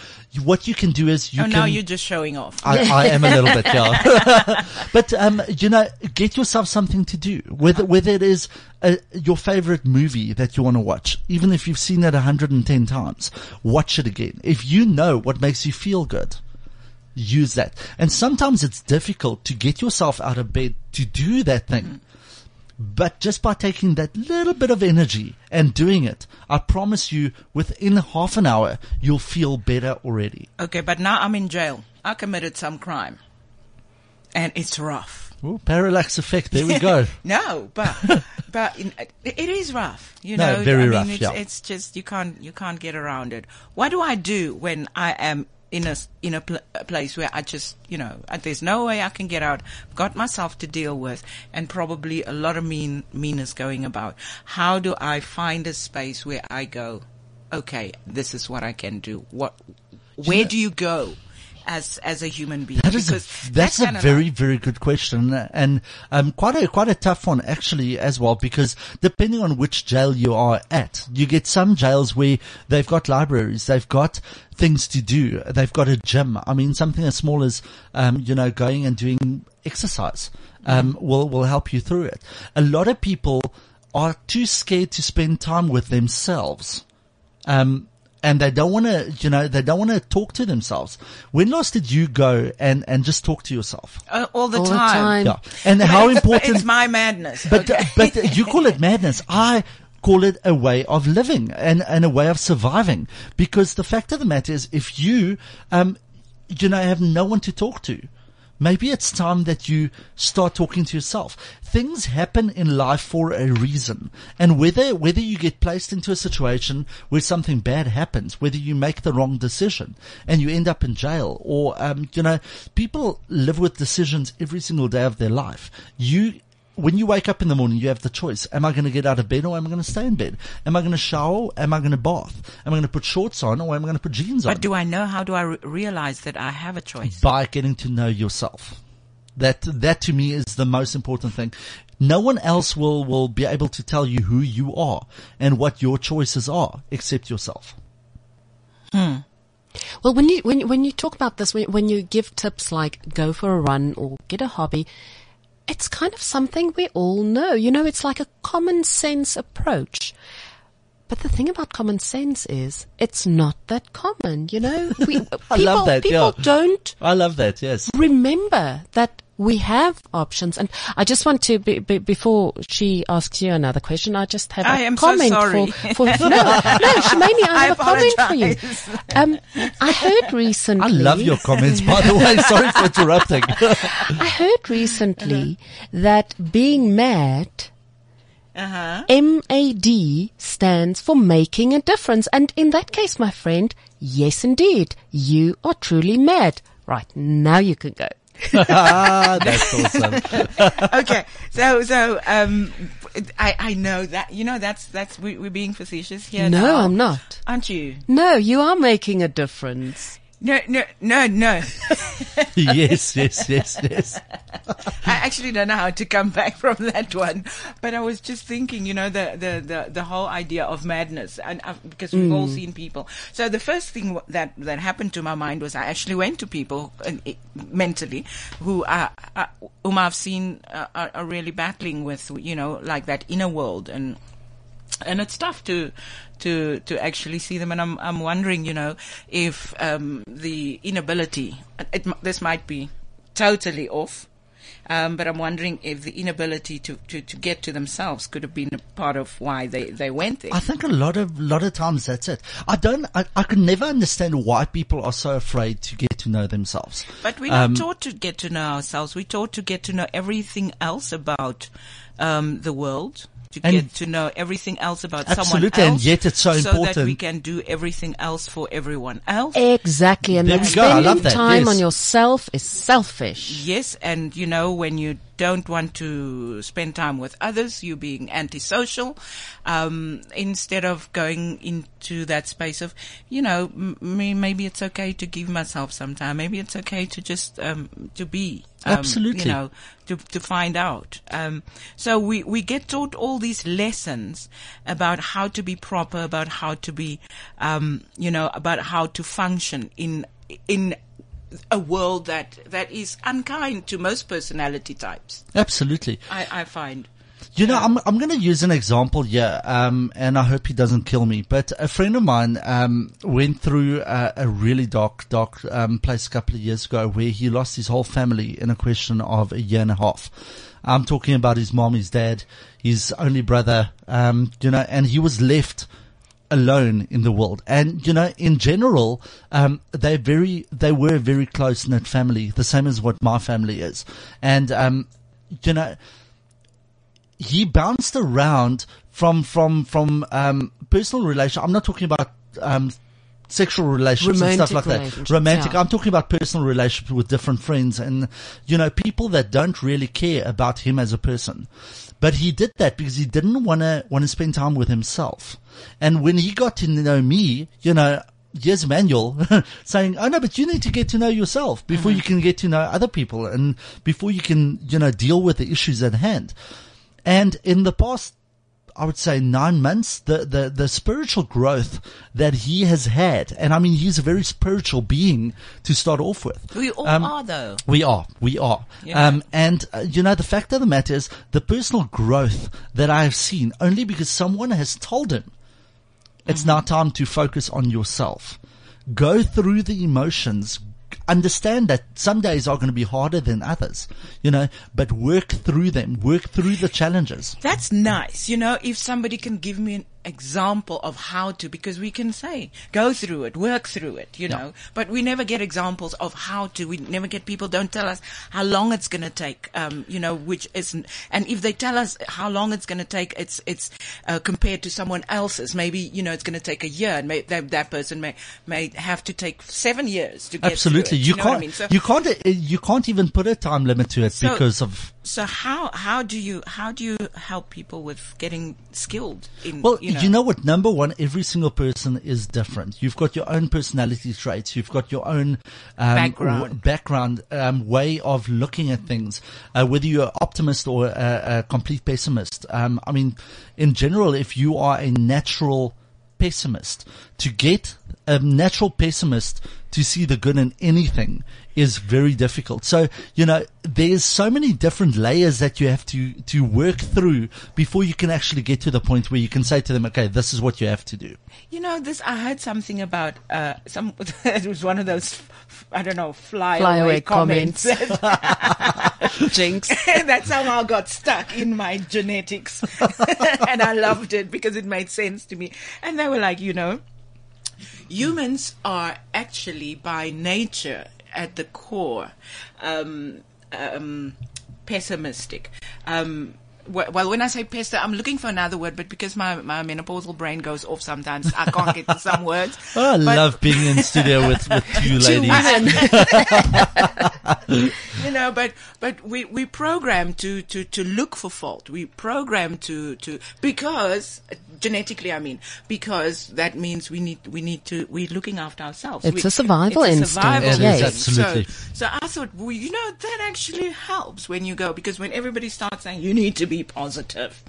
Speaker 5: What you can do is you
Speaker 2: oh,
Speaker 5: can.
Speaker 2: now you're just showing off.
Speaker 5: I, I am a little bit, yeah. but um, you know, get yourself something to do. Whether whether it is uh your favorite movie that you want to watch, even if you've seen it 110 times, watch it again. If you know what makes you feel good, use that. And sometimes it's difficult to get yourself out of bed to do that thing. Mm-hmm. But just by taking that little bit of energy and doing it, I promise you within half an hour, you'll feel better already.
Speaker 2: Okay, but now I'm in jail. I committed some crime. And it's rough.
Speaker 5: Ooh, parallax effect. There we go.
Speaker 2: No, but but it is rough. You
Speaker 5: No,
Speaker 2: know,
Speaker 5: very
Speaker 2: I mean,
Speaker 5: rough,
Speaker 2: It's,
Speaker 5: yeah.
Speaker 2: it's just you can't you can't get around it. What do I do when I am in a in a, pl- a place where I just you know there's no way I can get out. Got myself to deal with, and probably a lot of mean meanness going about. How do I find a space where I go? Okay, this is what I can do. What? Where do you go? As, as a human being,
Speaker 5: That is a, that's a very
Speaker 2: like-
Speaker 5: very good question and um, quite a quite a tough one actually as well because depending on which jail you are at, you get some jails where they've got libraries, they've got things to do, they've got a gym. I mean, something as small as um, you know going and doing exercise um, will will help you through it. A lot of people are too scared to spend time with themselves um, and they don't want to, you know, they don't want to talk to themselves. When last did you go and, and just talk to yourself?
Speaker 2: uh, all the
Speaker 3: All the
Speaker 2: time.
Speaker 3: time.
Speaker 5: Yeah. And how
Speaker 2: It's-
Speaker 5: important,
Speaker 2: It's my madness.
Speaker 5: but,
Speaker 2: okay?
Speaker 5: but you call it madness. I call it a way of living and, and a way of surviving because the fact of the matter is if you, um, you know, have no one to talk to, Maybe it's time that you start talking to yourself. Things happen in life for a reason. And whether, whether you get placed into a situation where something bad happens, whether you make the wrong decision and you end up in jail or, um, you know, people live with decisions every single day of their life. You, when you wake up in the morning, you have the choice. Am I going to get out of bed or am I going to stay in bed? Am I going to shower? Am I going to bath? Am I going to put shorts on or am I going to put jeans on?
Speaker 2: But do I know? How do I re- realize that I have a choice?
Speaker 5: by getting to know yourself. That that to me is the most important thing. No one else will will be able to tell you who you are and what your choices are except yourself. Hmm.
Speaker 3: Well, when you when when you talk about this, when, when you give tips like go for a run or get a hobby, it's kind of something we all know. You know, it's like a common sense approach. But the thing about common sense is it's not that common. You know, we, people,
Speaker 5: I love that,
Speaker 3: People
Speaker 5: yeah.
Speaker 3: don't
Speaker 5: I love that. Yes.
Speaker 3: remember that we have options. And I just want to, be, be, before she asks you another question, I just have a
Speaker 2: I am so
Speaker 3: comment
Speaker 2: sorry.
Speaker 3: for, for, no, no, Shemani, I
Speaker 2: I
Speaker 3: have a comment for you. Um, I heard recently.
Speaker 5: I love your comments, by the way. Sorry for interrupting.
Speaker 3: I heard recently that being mad,
Speaker 2: Uh-huh.
Speaker 3: M-A-D stands for making a difference. And in that case, my friend, yes indeed, you are truly mad. Right, now you can go.
Speaker 5: ah, that's awesome.
Speaker 2: okay, so so um, I I know that you know that's that's we, we're being facetious here.
Speaker 3: No,
Speaker 2: now.
Speaker 3: I'm not.
Speaker 2: Aren't you?
Speaker 3: No, you are making a difference.
Speaker 2: No, no, no, no.
Speaker 5: yes, yes, yes, yes.
Speaker 2: I actually don't know how to come back from that one, but I was just thinking, you know, the the the, the whole idea of madness, and uh, because we've all seen people. So the first thing that that happened to my mind was I actually went to people uh, mentally who are, uh, whom I've seen uh, are, are really battling with, you know, like that inner world and and it's tough to to to actually see them and i'm i'm wondering you know if um the inability it, this might be totally off um, but I'm wondering if the inability to, to, to get to themselves could have been a part of why they, they went there.
Speaker 5: I think a lot of lot of times that's it. I don't. I, I can never understand why people are so afraid to get to know themselves.
Speaker 2: But we're not
Speaker 5: Um,
Speaker 2: taught to get to know ourselves. We're taught to get to know everything else about um, the world. To
Speaker 5: And-
Speaker 2: get to know everything else about someone
Speaker 5: Absolutely, and
Speaker 2: else.
Speaker 5: yet it's so
Speaker 2: that we can do everything else for everyone else.
Speaker 3: Exactly. And
Speaker 5: There
Speaker 3: that
Speaker 5: we go. I
Speaker 3: spending
Speaker 5: love that.
Speaker 3: time
Speaker 5: Yes.
Speaker 3: on yourself is selfish.
Speaker 2: Yes, and you know, when you don't want to spend time with others, you being antisocial, um, instead of going into that space of, you know, m- maybe it's okay to give myself some time. Maybe it's okay to just, um, to be. Um,
Speaker 5: Absolutely.
Speaker 2: You know, to, to find out. Um, so we, we get taught all these lessons about how to be proper, about how to be, um, you know, about how to function in, in a world that, that is unkind to most personality types.
Speaker 5: Absolutely.
Speaker 2: I, I find.
Speaker 5: You know, I'm I'm going to use an example here, um, and I hope he doesn't kill me. But a friend of mine um, went through a, a really dark, dark um, place a couple of years ago, where he lost his whole family in a question of a year and a half. I'm talking about his mom, his dad, his only brother, um, you know, and he was left alone in the world. And, you know, in general, um, they very, they were very close knit family, the same as what my family is. And, um, you know, he bounced around from, from, from, um, personal relation. I'm not talking about, um, sexual relationships and stuff like that. Romantic.
Speaker 3: yeah.
Speaker 5: I'm talking about personal relationships with different friends and, you know, people that don't really care about him as a person. But he did that because he didn't want to, want to spend time with himself. And when he got to know me, you know, here's Manuel saying, Oh no, but you need to get to know yourself before you mm-hmm. can get to know other people and before you can, you know, deal with the issues at hand. And in the past, I would say nine months, the, the, the spiritual growth that he has had, and I mean, he's a very spiritual being to start off with.
Speaker 2: We all
Speaker 5: Um,
Speaker 2: are though.
Speaker 5: We are, we are.
Speaker 2: Yeah.
Speaker 5: Um, and, uh, you know, the fact of the matter is the personal growth that I have seen only because someone has told him it's now time to focus on yourself. Go through the emotions. Understand that some days are going to be harder than others, you know, but work through them, work through the challenges.
Speaker 2: That's nice. You know, if somebody can give me an example of how to, because we can say, go through it, work through it, you know, but we never get examples of how to. We never get people don't tell us how long it's going to take, um, you know, which isn't, and if they tell us how long it's going to take, it's, it's, uh, compared to someone else's, maybe, you know, it's going to take a year and may, that, that person may, may have to take seven years to get
Speaker 5: Absolutely.
Speaker 2: it.
Speaker 5: You
Speaker 2: know
Speaker 5: can't,
Speaker 2: I mean? So,
Speaker 5: you can't, uh, you can't even put a time limit to it
Speaker 2: So-
Speaker 5: because of,
Speaker 2: so how, how do you, how do you help people with getting skilled in,
Speaker 5: Well,
Speaker 2: you know?
Speaker 5: What? Number one, every single person is different. You've got your own personality traits. You've got your own um,
Speaker 2: Background.
Speaker 5: w- background um, way of looking at things. Uh, whether you're an optimist or a, a complete pessimist. Um, I mean, in general, if you are a natural pessimist, to get a natural pessimist to see the good in anything is very difficult. So, you know, there's so many different layers that you have to, to work through before you can actually get to the point where you can say to them, okay, this is what you have to do.
Speaker 2: You know, this I heard something about uh, some. it was one of those, I don't know, fly,
Speaker 3: Flyaway
Speaker 2: away comments,
Speaker 3: Jinx.
Speaker 2: that somehow got stuck in my genetics, and I loved it because it made sense to me. And they were like, you know, humans are actually by nature at the core um, um, pessimistic. Um, well, when I say pester, I'm looking for another word, but because my, my menopausal brain goes off sometimes, I can't get to some words.
Speaker 5: Oh, I
Speaker 2: But-
Speaker 5: love being in studio with, with two
Speaker 3: Two
Speaker 5: ladies.
Speaker 3: women.
Speaker 2: you know, but but we we program to to to look for fault. We program to to because genetically, I mean, because that means we need we need to we're looking after ourselves.
Speaker 3: It's
Speaker 2: We-
Speaker 3: a survival
Speaker 2: it's a
Speaker 3: instinct,
Speaker 2: survival
Speaker 5: It is,
Speaker 3: yes.
Speaker 2: instinct.
Speaker 5: absolutely.
Speaker 2: So, so I thought, well, you know, that actually helps when you go because when everybody starts saying you need to be positive.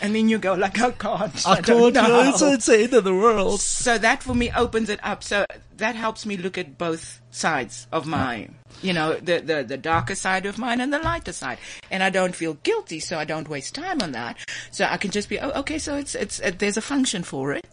Speaker 2: And then you go like, oh God, I, don't know.
Speaker 5: it's, it's the end of the world.
Speaker 2: So that for me opens it up. So that helps me look at both sides of my, you know, the, the, the darker side of mine and the lighter side. And I don't feel guilty, so I don't waste time on that. So I can just be, oh, okay, so it's, it's, uh, there's a function for it.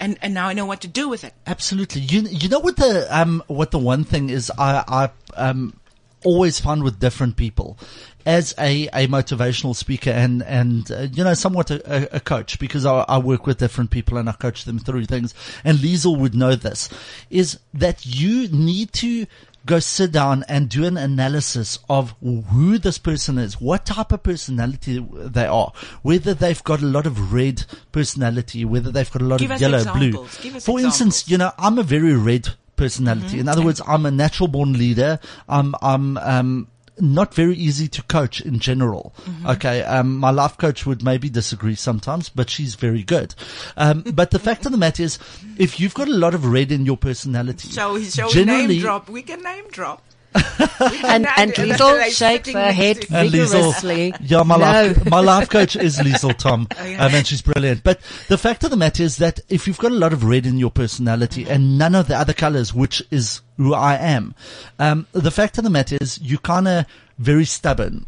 Speaker 2: And, and now I know what to do with it.
Speaker 5: Absolutely. You you know what the um what the one thing is I I um always find with different people as a, a motivational speaker and and uh, you know somewhat a, a, coach because I, I work with different people and I coach them through things and Liesel would know this is that you need to go sit down and do an analysis of who this person is, what type of personality they are, whether they've got a lot of red personality, whether they've got a lot
Speaker 2: Give
Speaker 5: of yellow, blue.
Speaker 2: examples. Give us
Speaker 5: For instance, you know, I'm a very red personality.
Speaker 2: Mm-hmm.
Speaker 5: In other words, I'm a natural born leader. I'm, I'm, um, not very easy to coach in general.
Speaker 2: Mm-hmm.
Speaker 5: Okay. Um, my life coach would maybe disagree sometimes, but she's very good. Um, but the fact of the matter is, if you've got a lot of red in your personality,
Speaker 2: Shall we, shall we
Speaker 5: generally,
Speaker 2: name drop? We can name drop.
Speaker 3: And, and Liesel shakes her head vigorously.
Speaker 5: Liesel, yeah, my
Speaker 3: No.
Speaker 5: life, my life coach is Liesel Tom,
Speaker 2: Oh, yeah.
Speaker 5: um, and she's brilliant. But the fact of the matter is that if you've got a lot of red in your personality
Speaker 2: Mm-hmm.
Speaker 5: and none of the other colors, which is who I am, um, the fact of the matter is you kind of very stubborn.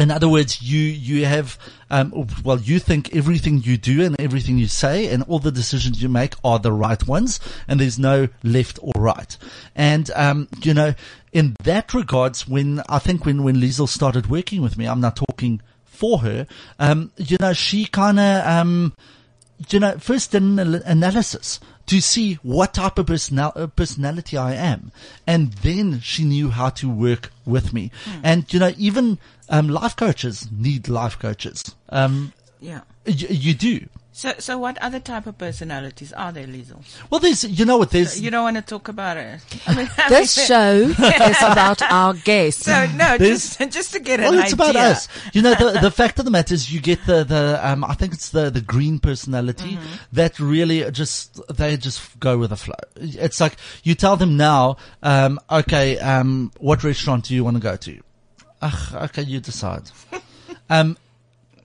Speaker 5: In other words, you, you have, um, well, you think everything you do and everything you say and all the decisions you make are the right ones and there's no left or right. And, um, you know, in that regards, when I think when, when Liesel started working with me, I'm not talking for her, um, you know, she kind of, um, you know, first did an analysis to see what type of personal, uh, personality I am. And then she knew how to work with me. And, you know, even, um, life coaches need life coaches. Um,
Speaker 2: Yeah.
Speaker 5: y- you do.
Speaker 2: So, so what other type of personalities are there, Liesel?
Speaker 5: Well, there's, you know what, there's,
Speaker 2: You don't want to talk about it. I mean, I
Speaker 3: This
Speaker 2: mean,
Speaker 3: show is about our guests.
Speaker 2: So no,
Speaker 5: There's-
Speaker 2: just just to get
Speaker 5: well,
Speaker 2: an
Speaker 5: it's
Speaker 2: idea.
Speaker 5: about us. You know, the, the fact of the matter is you get the, the, um, I think it's the, the green personality
Speaker 2: Mm-hmm.
Speaker 5: that really just, they just go with the flow. It's like you tell them now, um, okay, um, what restaurant do you want to go to? Ugh, okay, you decide. um,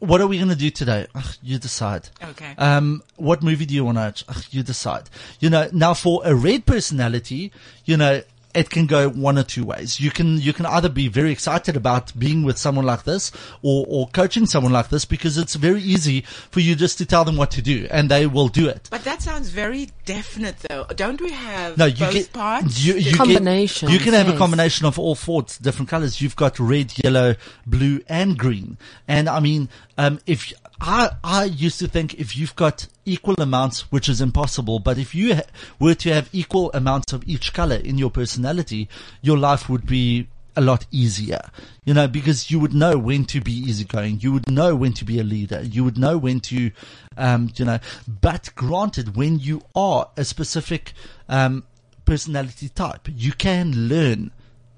Speaker 5: what are we going to do today? Ugh, you decide.
Speaker 2: Okay.
Speaker 5: Um, what movie do you want to watch? Ugh, you decide. You know, now for a red personality, you know, it can go one or two ways. You can, you can either be very excited about being with someone like this or, or coaching someone like this because it's very easy for you just to tell them what to do and they will do it.
Speaker 2: But that sounds very definite, though. Don't we have
Speaker 5: No, you
Speaker 2: both
Speaker 5: get
Speaker 2: parts?
Speaker 5: You, you
Speaker 3: Combination,
Speaker 5: Get, you can have a combination of all four different colors. You've got red, yellow, blue, and green. And I mean, um, if I I used to think if you've got equal amounts, which is impossible, but if you ha- were to have equal amounts of each color in your personality, your life would be a lot easier, you know, because you would know when to be easygoing. You would know when to be a leader. You would know when to, um, you know, but granted, when you are a specific, um, personality type, you can learn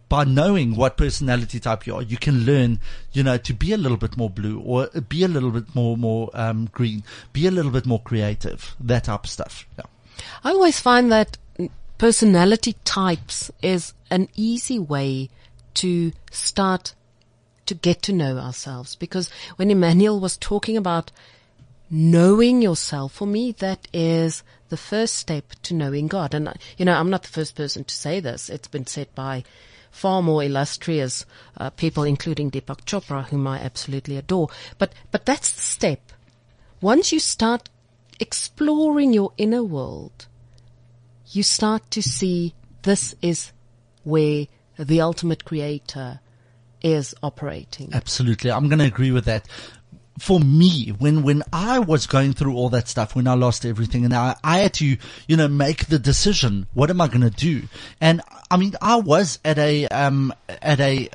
Speaker 5: by knowing what personality type you are. You can learn, you know, to be a little bit more blue or be a little bit more, more, um, green, be a little bit more creative, that type of stuff. Yeah.
Speaker 3: I always find that personality types is an easy way to start to get to know ourselves because when Emmanuel was talking about knowing yourself, for me, that is the first step to knowing God. And, you know, I'm not the first person to say this. It's been said by far more illustrious uh, people, including Deepak Chopra, whom I absolutely adore. But, but that's the step. Once you start exploring your inner world, you start to see this is where the ultimate creator is operating.
Speaker 5: Absolutely. I'm going to agree with that. For me, when, when I was going through all that stuff, when I lost everything and I, I had to, you know, make the decision, what am I going to do? And I mean, I was at a, um, at a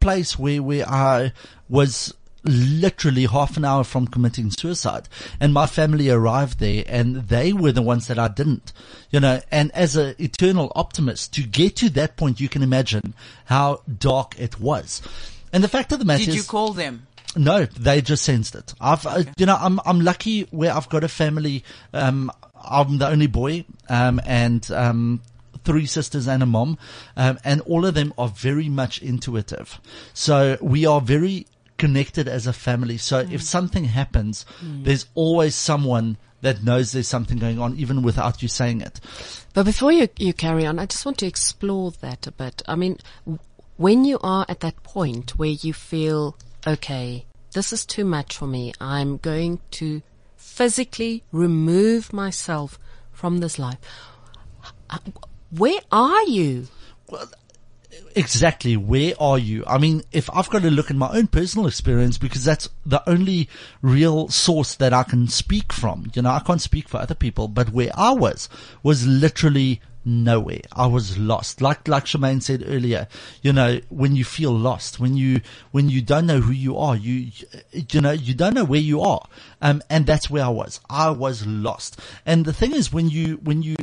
Speaker 5: place where, where I was literally half an hour from committing suicide and my family arrived there and they were the ones that I didn't, you know, and as an eternal optimist to get to that point, you can imagine how dark it was. And the fact of the matter
Speaker 2: Did
Speaker 5: is,
Speaker 2: you call them?
Speaker 5: No, they just sensed it. I've, uh, you know, I'm, I'm lucky where I've got a family. Um, I'm the only boy, um, and, um, three sisters and a mom, um, and all of them are very much intuitive. So we are very connected as a family. So if something happens, there's always someone that knows there's something going on, even without you saying it.
Speaker 3: But before you, you carry on, I just want to explore that a bit. I mean, w- when you are at that point where you feel, okay, this is too much for me, I'm going to physically remove myself from this life. Where are you?
Speaker 5: exactly where are you? I mean, if I've got to look at my own personal experience because that's the only real source that I can speak from. You know, I can't speak for other people, but where I was was literally nowhere. I was lost. Like, like Shemaine said earlier, you know, when you feel lost, when you, when you don't know who you are, you, you know, you don't know where you are. Um, and that's where I was. I was lost. And the thing is, when you, when you,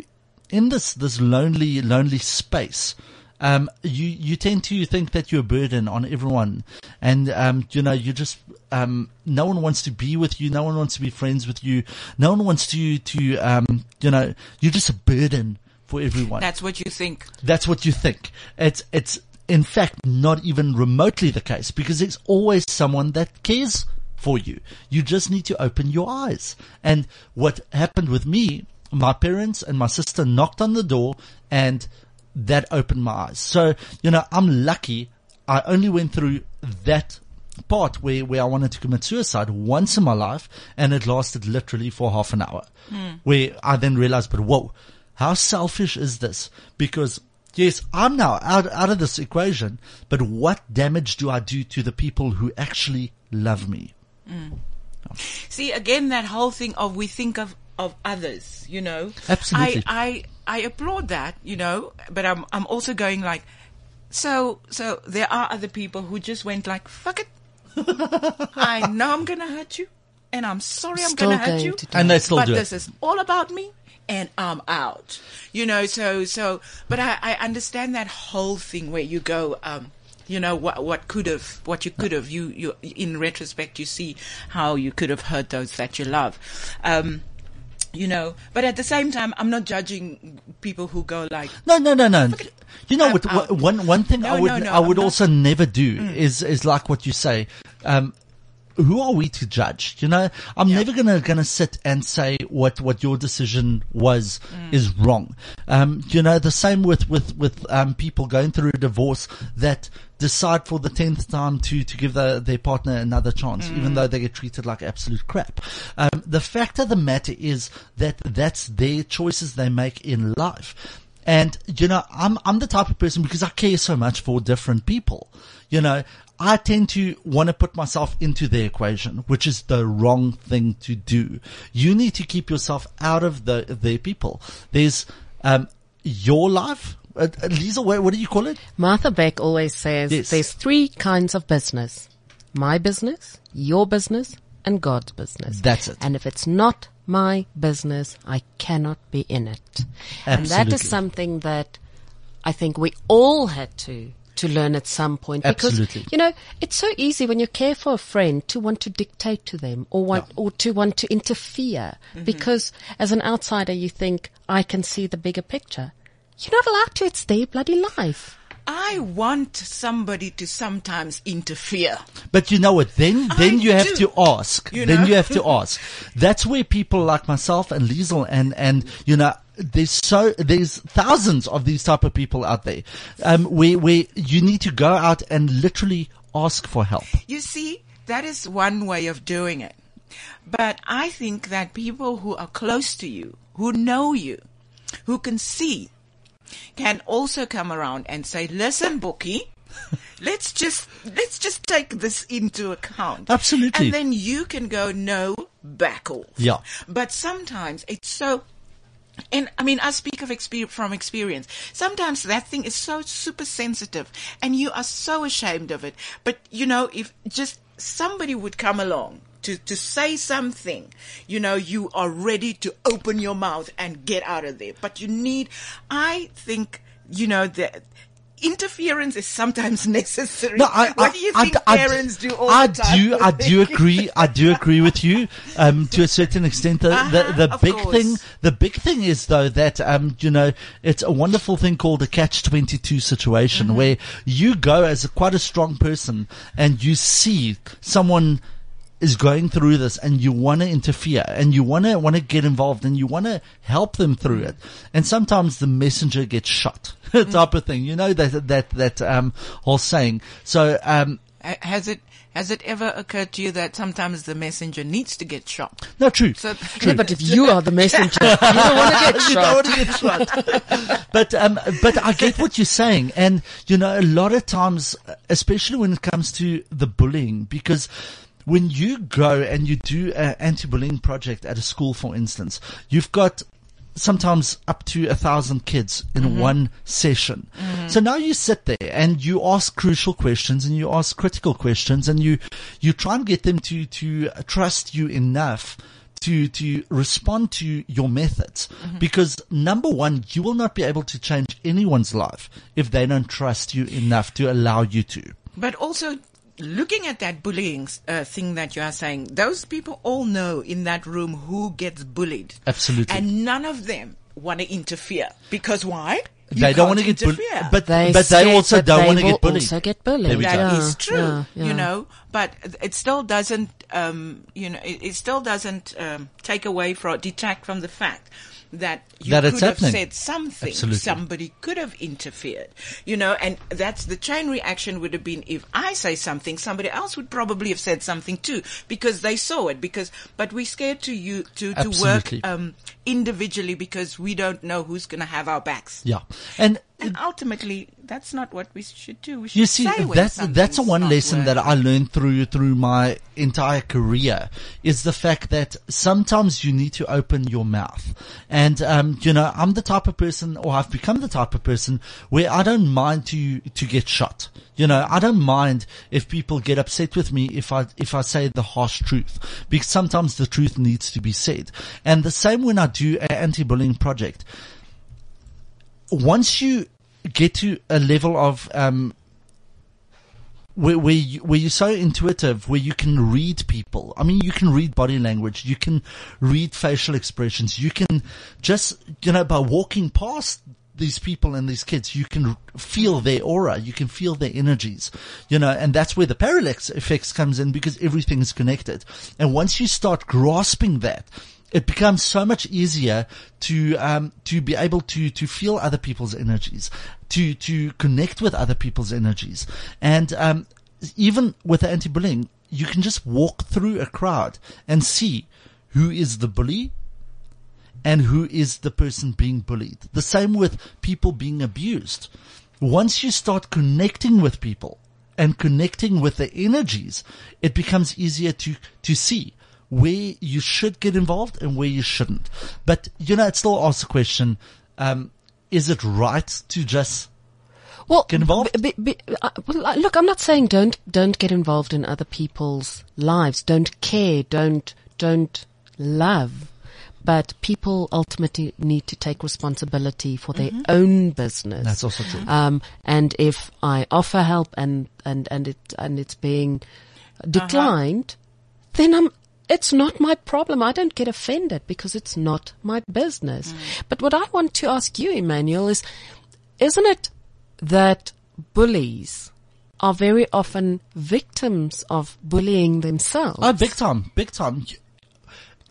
Speaker 5: in this, this lonely, lonely space, um, you, you tend to think that you're a burden on everyone. And, um, you know, you just, um, no one wants to be with you. No one wants to be friends with you. No one wants to, to, um, you know, you're just a burden for everyone.
Speaker 2: That's what you think.
Speaker 5: That's what you think. It's, it's in fact not even remotely the case because there's always someone that cares for you. You just need to open your eyes. And what happened with me, my parents and my sister knocked on the door and that opened my eyes. So, you know, I'm lucky. I only went through that part where, where I wanted to commit suicide once in my life and it lasted literally for half an hour hmm. where I then realized, but whoa, how selfish is this? Because yes, I'm now out, out of this equation, but what damage do I do to the people who actually love me? Mm.
Speaker 2: See, again, that whole thing of we think of, of others, you know.
Speaker 5: Absolutely.
Speaker 2: I, I, I applaud that, you know, but I'm, I'm also going like, so, so there are other people who just went like, fuck it. I know I'm going to hurt you and I'm sorry I'm
Speaker 3: Still
Speaker 2: going to hurt you.
Speaker 3: to do
Speaker 5: And they still
Speaker 2: but
Speaker 5: do
Speaker 2: this
Speaker 5: it.
Speaker 2: is all about me and I'm out. You know, so, so, but I, I understand that whole thing where you go, um, you know, what, what could have, what you could have, you, you, in retrospect, you see how you could have hurt those that you love. Um, you know, but at the same time, I'm not judging people who go like,
Speaker 5: No, no, no, no. You know what? what- One one thing
Speaker 2: No,
Speaker 5: I would
Speaker 2: no, no,
Speaker 5: I would
Speaker 2: I'm not- Mm.
Speaker 5: also never do is is like what you say. Um, who are we to judge? You know, I'm never gonna gonna sit and say what what your decision was
Speaker 2: Mm.
Speaker 5: is wrong. Um, you know, the same with with with um people going through a divorce that decide for the tenth time to to give the, their partner another chance, even
Speaker 2: Mm.
Speaker 5: though they get treated like absolute crap. Um, the fact of the matter is that that's their choices they make in life. And, you know, I'm, I'm the type of person because I care so much for different people. You know, I tend to want to put myself into the equation, which is the wrong thing to do. You need to keep yourself out of the, their people. There's, um, your life. Uh, Lisa, what, what do you call it?
Speaker 3: Martha Beck always says
Speaker 5: Yes.
Speaker 3: there's three kinds of business. My business, your business, and God's business.
Speaker 5: That's it.
Speaker 3: And if it's not my business, I cannot be in it. Absolutely. And that is something that I think we all had to to learn at some point because
Speaker 5: Absolutely.
Speaker 3: you know it's so easy when you care for a friend to want to dictate to them or want or to want to interfere mm-hmm. because as an outsider you think I can see the bigger picture. You're not allowed to. It's their bloody life.
Speaker 2: I want somebody to sometimes interfere.
Speaker 5: But you know what? Then, then
Speaker 2: I
Speaker 5: you have
Speaker 2: do.
Speaker 5: to ask.
Speaker 2: You
Speaker 5: then you have to ask. That's where people like myself and Liesel and, and, you know, there's so, there's thousands of these type of people out there, um, where, where you need to go out and literally ask for help.
Speaker 2: You see, that is one way of doing it. But I think that people who are close to you, who know you, who can see, can also come around and say, listen, Bookie, let's just, let's just take this into account.
Speaker 5: Absolutely.
Speaker 2: And then you can go, no, back off.
Speaker 5: Yeah.
Speaker 2: But sometimes it's so, and I mean, I speak of experience from experience. Sometimes that thing is so super sensitive and you are so ashamed of it. But you know, if just somebody would come along to, to say something, you know, you are ready to open your mouth and get out of there. But you need, I think, you know, that interference is sometimes necessary.
Speaker 5: No, I,
Speaker 2: what
Speaker 5: I-
Speaker 2: do you
Speaker 5: I-
Speaker 2: think
Speaker 5: I-
Speaker 2: parents do all
Speaker 5: I
Speaker 2: the time?
Speaker 5: do, I do agree. I do agree with you, um, to a certain extent. The,
Speaker 2: Uh-huh,
Speaker 5: the, the big
Speaker 2: course.
Speaker 5: thing, the big thing is though that, um, you know, it's a wonderful thing called a catch-22 situation
Speaker 2: Mm-hmm.
Speaker 5: where you go as a, quite a strong person and you see someone is going through this and you want to interfere and you want to want to get involved and you want to help them through it. And sometimes the messenger gets shot. Type of thing. You know that that that um whole saying. So um
Speaker 2: Has it has it ever occurred to you that sometimes the messenger needs to get shot?
Speaker 5: no true.
Speaker 2: So
Speaker 3: Yeah, but if you are the messenger, you don't want to get
Speaker 5: You don't want to get shot. but um, but I get what you're saying, and you know, a lot of times, especially when it comes to the bullying, because when you go and you do an anti-bullying project at a school, for instance, you've got sometimes up to a thousand kids in
Speaker 2: Mm-hmm.
Speaker 5: one session. So now you sit there and you ask crucial questions and you ask critical questions and you, you try and get them to, to trust you enough to, to respond to your methods.
Speaker 2: Mm-hmm.
Speaker 5: Because number one, you will not be able to change anyone's life if they don't trust you enough to allow you to.
Speaker 2: But also, looking at that bullying uh, thing that you are saying, those people all know in that room who gets bullied.
Speaker 5: Absolutely.
Speaker 2: And none of them want to interfere. Because why? You
Speaker 5: they don't want to get bullied,
Speaker 2: interfere.
Speaker 5: but
Speaker 3: They
Speaker 5: but they also don't want to get bullied.
Speaker 3: also get bullied.
Speaker 5: There we
Speaker 2: That
Speaker 5: go.
Speaker 2: is true,
Speaker 3: yeah, yeah.
Speaker 2: you know, but it still doesn't, um, you know, it, it still doesn't um, take away from, detract from the fact that you
Speaker 5: That
Speaker 2: could have said something.
Speaker 5: Absolutely.
Speaker 2: Somebody could have interfered, you know, and that's the chain reaction would have been if I say something, somebody else would probably have said something too because they saw it. Because, but we're scared to you to to work um, individually because we don't know who's going to have our backs.
Speaker 5: Yeah, and
Speaker 2: And ultimately, that's not what we should do. We should
Speaker 5: You see, that's that's a one lesson that. I learned through through my entire career is the fact that sometimes you need to open your mouth, and um, you know, I'm the type of person, or I've become the type of person where I don't mind to to get shot. You know, I don't mind if people get upset with me if I if I say the harsh truth, because sometimes the truth needs to be said. And the same when I do an anti-bullying project once you get to a level of um, where where, you, where you're so intuitive, where you can read people. I mean, you can read body language, you can read facial expressions, you can just you know by walking past these people and these kids, you can feel their aura, you can feel their energies, you know, and that's where the parallax effects comes in because everything is connected. And once you start grasping that, it becomes so much easier to um, to be able to to feel other people's energies, to to connect with other people's energies, and um, even with anti-bullying, you can just walk through a crowd and see who is the bully and who is the person being bullied. The same with people being abused. Once you start connecting with people and connecting with the energies, it becomes easier to, to see where you should get involved and where you shouldn't. But, you know, it still asks the question, um, is it right to just
Speaker 3: Well,
Speaker 5: Get involved?
Speaker 3: b- b- b- uh, well, uh, look, I'm not saying don't don't get involved in other people's lives. Don't care. Don't don't love. But people ultimately need to take responsibility for their own business.
Speaker 5: That's also true.
Speaker 3: Um, and if I offer help and and and it and it's being declined, then I'm. It's not my problem. I don't get offended because it's not my business. Mm. But what I want to ask you, Emmanuel, is, isn't it that bullies are very often victims of bullying themselves?
Speaker 5: Oh, big time, big time.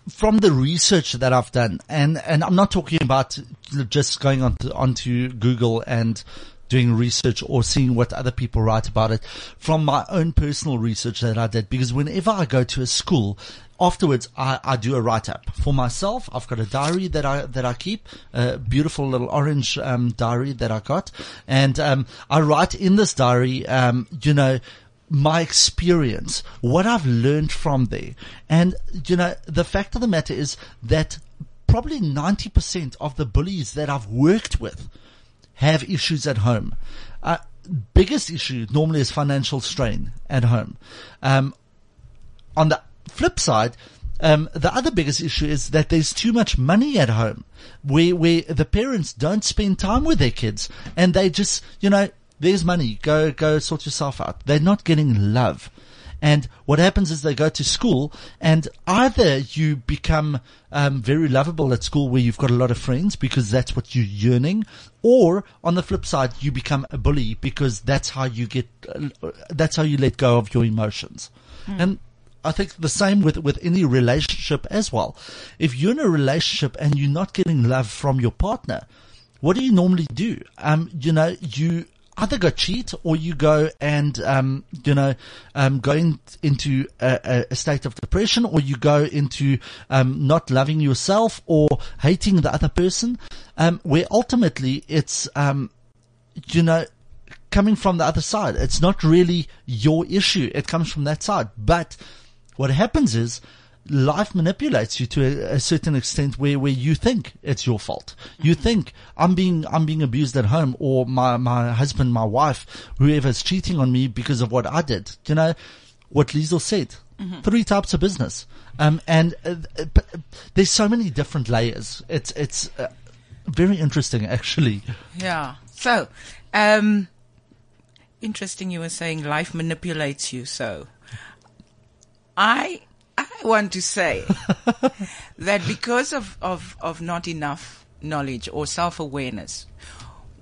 Speaker 5: From the research that I've done, and, and I'm not talking about just going on to, onto Google and doing research or seeing what other people write about it from my own personal research that I did. Because whenever I go to a school, afterwards I, I do a write up for myself. I've got a diary that I, that I keep, a beautiful little orange, um, diary that I got. And, um, I write in this diary, um, you know, my experience, what I've learned from there. And, you know, the fact of the matter is that probably 90% of the bullies that I've worked with have issues at home. Uh, biggest issue normally is financial strain at home. Um, on the flip side, um, the other biggest issue is that there's too much money at home where, where the parents don't spend time with their kids and they just, you know, there's money. Go, go sort yourself out. They're not getting love. And what happens is they go to school and either you become um, very lovable at school where you've got a lot of friends because that's what you're yearning, or on the flip side, you become a bully because that's how you get, uh, that's how you let go of your emotions. And I think the same with, with any relationship as well. If you're in a relationship and you're not getting love from your partner, what do you normally do? Um, you know, you either go cheat or you go and, um, you know, um, going into a, a- state of depression or you go into, um, not loving yourself or hating the other person, um, where ultimately it's, um, you know, coming from the other side. It's not really your issue. It comes from that side. But what happens is life manipulates you to a, a certain extent where, where you think it's your fault.
Speaker 2: Mm-hmm.
Speaker 5: You think I'm being, I'm being abused at home or my, my husband, my wife, whoever's cheating on me because of what I did. You know, what Liesel said.
Speaker 2: Mm-hmm.
Speaker 5: Three types of business. Um, and, uh, but uh, there's so many different layers. It's, it's, uh, very interesting actually.
Speaker 2: Yeah. So, um, interesting. You were saying life manipulates you. So, I I want to say that because of of of not enough knowledge or self awareness,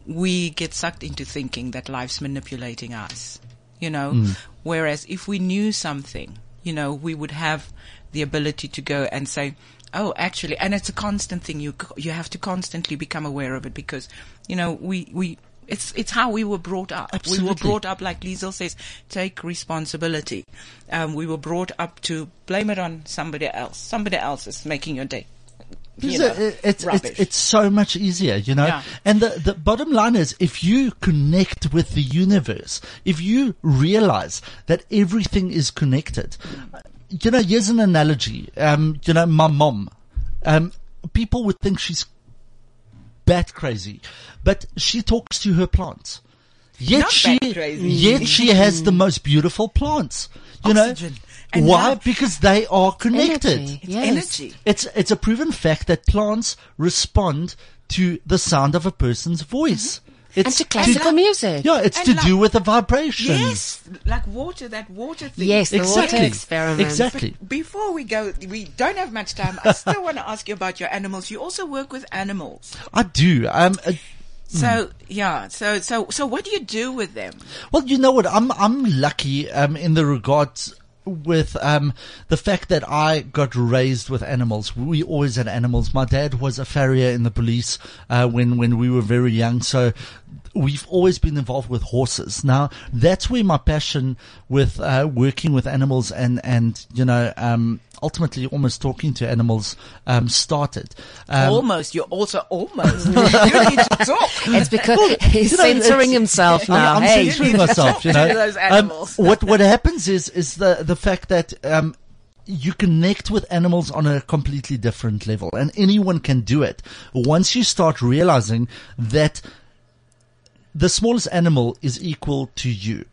Speaker 2: we get sucked into thinking that life's manipulating us. You know, hmm. whereas if we knew something, you know, we would have the ability to go and say, "Oh, actually," and it's a constant thing. You you have to constantly become aware of it because, you know, we we. It's it's how we were brought up. We were brought up, like Liesel says, take responsibility. Um, we were brought up to blame it on somebody else. Somebody else is making your day. You
Speaker 5: It's,
Speaker 2: know,
Speaker 5: it's, it's, it's so much easier, you know.
Speaker 2: Yeah.
Speaker 5: And the, the bottom line is if you connect with the universe, if you realize that everything is connected, you know, here's an analogy. Um, you know, my mom, um, people would think she's bat crazy, but she talks to her plants. Yet
Speaker 2: Not
Speaker 5: she,
Speaker 2: crazy.
Speaker 5: yet she has the most beautiful plants. You
Speaker 2: Oxygen
Speaker 5: know,
Speaker 2: and
Speaker 5: why?
Speaker 2: love.
Speaker 5: Because they are connected.
Speaker 3: Energy.
Speaker 2: It's
Speaker 3: Yes.
Speaker 2: energy.
Speaker 5: It's it's a proven fact that plants respond to the sound of a person's voice. Mm-hmm. It's
Speaker 3: And to classical music.
Speaker 5: Yeah, it's
Speaker 2: And
Speaker 5: to
Speaker 2: like-
Speaker 5: do with the vibration.
Speaker 2: Yes, like water. That water thing.
Speaker 3: Yes, the
Speaker 5: Exactly.
Speaker 3: water experiment.
Speaker 5: Exactly.
Speaker 2: Before we go, we don't have much time. I still want to ask you about your animals. You also work with animals.
Speaker 5: I do. Um, uh,
Speaker 2: So yeah, so so so what do you do with them?
Speaker 5: Well, you know what? I'm I'm lucky um, in the regards with um, the fact that I got raised with animals. We always had animals. My dad was a farrier in the police uh, when when we were very young, so we've always been involved with horses. Now that's where my passion with uh, working with animals and and you know um, ultimately almost talking to animals um, started. Um,
Speaker 2: almost. You're also almost. you need to talk.
Speaker 3: It's because he's
Speaker 5: you know,
Speaker 3: censoring
Speaker 5: it's-
Speaker 3: himself
Speaker 5: I'm-
Speaker 3: now.
Speaker 5: I'm,
Speaker 3: hey.
Speaker 5: censoring myself, you know.
Speaker 2: to those
Speaker 5: Um, what what happens is is the the fact that um, you connect with animals on a completely different level, and anyone can do it once you start realizing that the smallest animal is equal to you.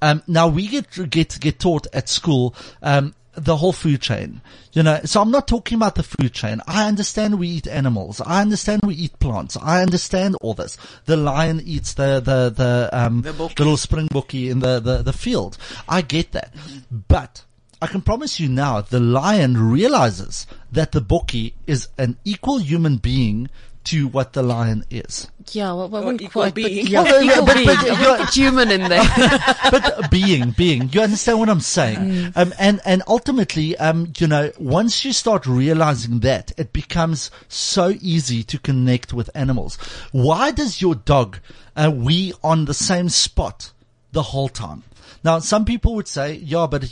Speaker 5: Um, now we get get get taught at school um, the whole food chain. You know, so I'm not talking about the food chain. I understand we eat animals. I understand we eat plants. I understand all this. The lion eats the the the um
Speaker 2: The
Speaker 5: little springbokkie in the, the the field. I get that, but. I can promise you now, the lion realizes that the bokkie is an equal human being to what the lion is.
Speaker 3: Yeah, well, well,
Speaker 2: Or
Speaker 3: wouldn't
Speaker 2: equal
Speaker 3: quite, but, yeah,
Speaker 5: Well,
Speaker 3: equal
Speaker 5: but-
Speaker 3: being.
Speaker 5: but
Speaker 3: I
Speaker 5: you're-
Speaker 3: wouldn't human in there.
Speaker 5: but being, being, you understand what I'm saying? Um, and, and ultimately, um, you know, once you start realizing that, it becomes so easy to connect with animals. Why does your dog, uh, wee on the same spot the whole time? Now, some people would say, yeah, but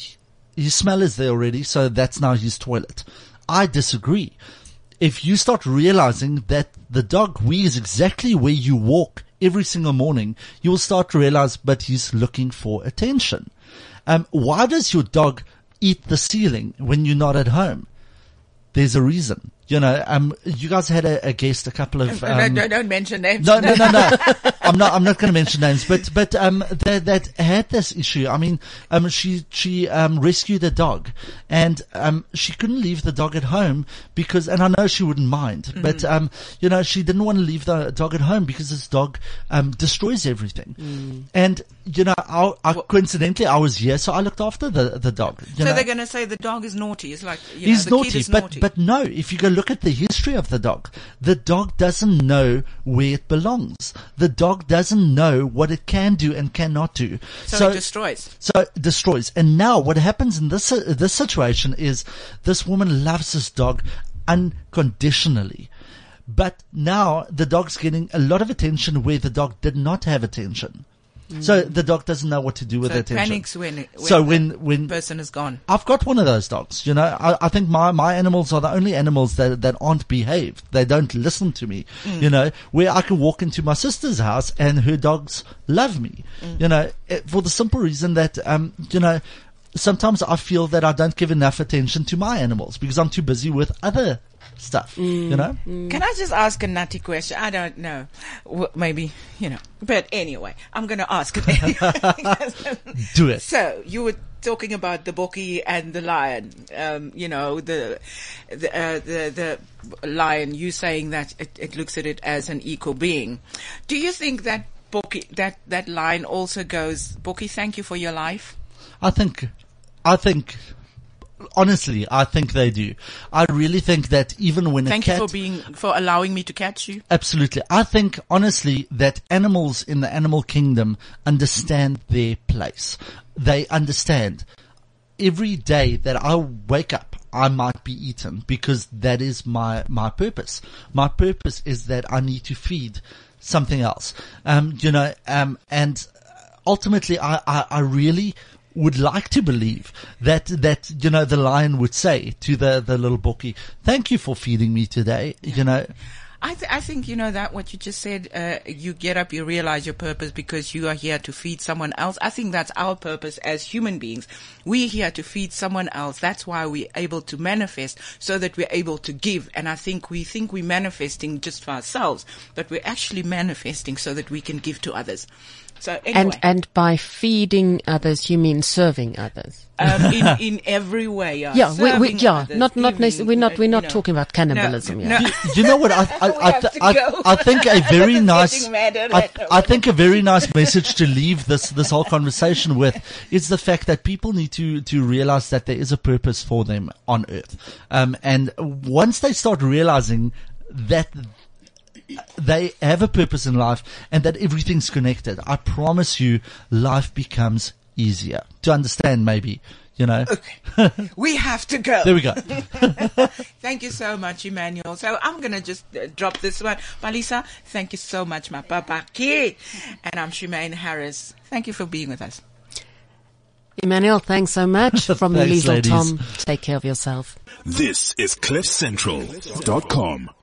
Speaker 5: his smell is there already, so that's now his toilet. I disagree. If you start realizing that the dog wees exactly where you walk every single morning, you will start to realize, but he's looking for attention. Um, why does your dog eat the ceiling when you're not at home? There's a reason. You know, um, you guys had a, a guest a couple of, um,
Speaker 2: don't, don't, don't mention names.
Speaker 5: no, no, no, no. I'm not. I'm not going to mention names, but but um, that that had this issue. I mean, um, she she um rescued a dog, and um, she couldn't leave the dog at home because, and I know she wouldn't mind, but um, you know, she didn't want to leave the dog at home because this dog um destroys everything, and you know, I, I coincidentally I was here, so I looked after the the dog. You
Speaker 2: So
Speaker 5: know?
Speaker 2: they're going to say the dog is naughty. It's like you
Speaker 5: He's
Speaker 2: know, the
Speaker 5: naughty,
Speaker 2: kid is
Speaker 5: but
Speaker 2: naughty.
Speaker 5: but no. If you go look at the history of the dog, the dog doesn't know where it belongs. The dog doesn't know what it can do and cannot do.
Speaker 2: so, it destroys.
Speaker 5: so it destroys. And now what happens in this uh, this situation is this woman loves this dog unconditionally. But now the dog's getting a lot of attention where the dog did not have attention. So the dog doesn't know what to do with
Speaker 2: So
Speaker 5: attention.
Speaker 2: panics when, when
Speaker 5: so
Speaker 2: the
Speaker 5: when when
Speaker 2: person is gone.
Speaker 5: I've got one of those dogs. You know, I, I think my, my animals are the only animals that, that aren't behaved. They don't listen to me. You know, where I can walk into my sister's house and her dogs love me. You know, eh, for the simple reason that, um, you know, sometimes I feel that I don't give enough attention to my animals because I'm too busy with other stuff, you know?
Speaker 2: Can I just ask a nutty question? I don't know. W- maybe, you know. But anyway, I'm going to ask it anyway.
Speaker 5: Do it.
Speaker 2: So you were talking about the bokkie and the lion. Um, you know, the the, uh, the the lion. You saying that it, it looks at it as an equal being. Do you think that bokkie that that line also goes bokkie? Thank you for your life.
Speaker 5: I think, I think, honestly, I think they do. I really think that even when
Speaker 2: Thank
Speaker 5: a
Speaker 2: you
Speaker 5: cat,
Speaker 2: for being for allowing me to catch you.
Speaker 5: Absolutely. I think honestly that animals in the animal kingdom understand their place. They understand every day that I wake up, I might be eaten because that is my, my purpose. My purpose is that I need to feed something else. Um, you know, um, and ultimately I, I, I really would like to believe that, that, you know, the lion would say to the, the little bokkie, thank you for feeding me today. You know,
Speaker 2: I, th- I think you know that what you just said. Uh, you get up, you realize your purpose because you are here to feed someone else. I think that's our purpose as human beings. We're here to feed someone else. That's why we're able to manifest, so that we're able to give. And I think we think we're manifesting just for ourselves, but we're actually manifesting so that we can give to others. So anyway,
Speaker 3: And and by feeding others, you mean serving others.
Speaker 2: um, in in every way, yeah,
Speaker 3: Yeah, we, we, yeah.
Speaker 2: Others,
Speaker 3: not, not,
Speaker 2: giving,
Speaker 3: we're not we're
Speaker 2: you
Speaker 3: not
Speaker 2: know.
Speaker 3: talking about cannibalism.
Speaker 2: No,
Speaker 3: yeah.
Speaker 2: no.
Speaker 5: you know what? I, I, I, th- I. I think a very nice, I. I think a very nice message to leave this, this whole conversation with is the fact that people need to, to realize that there is a purpose for them on earth. Um, and once they start realizing that they have a purpose in life and that everything's connected, I promise you life becomes easier to understand maybe, you know.
Speaker 2: We have to go.
Speaker 5: There we go.
Speaker 2: Thank you so much, Emmanuel. So I'm going to just uh, drop this one. Balisa, thank you so much, my papa kid. And I'm Shemaine Harris. Thank you for being with us.
Speaker 3: Emmanuel, thanks so much. From
Speaker 5: Thanks,
Speaker 3: Liesl
Speaker 5: ladies.
Speaker 3: Tom, take care of yourself.
Speaker 1: This is CliffCentral.com.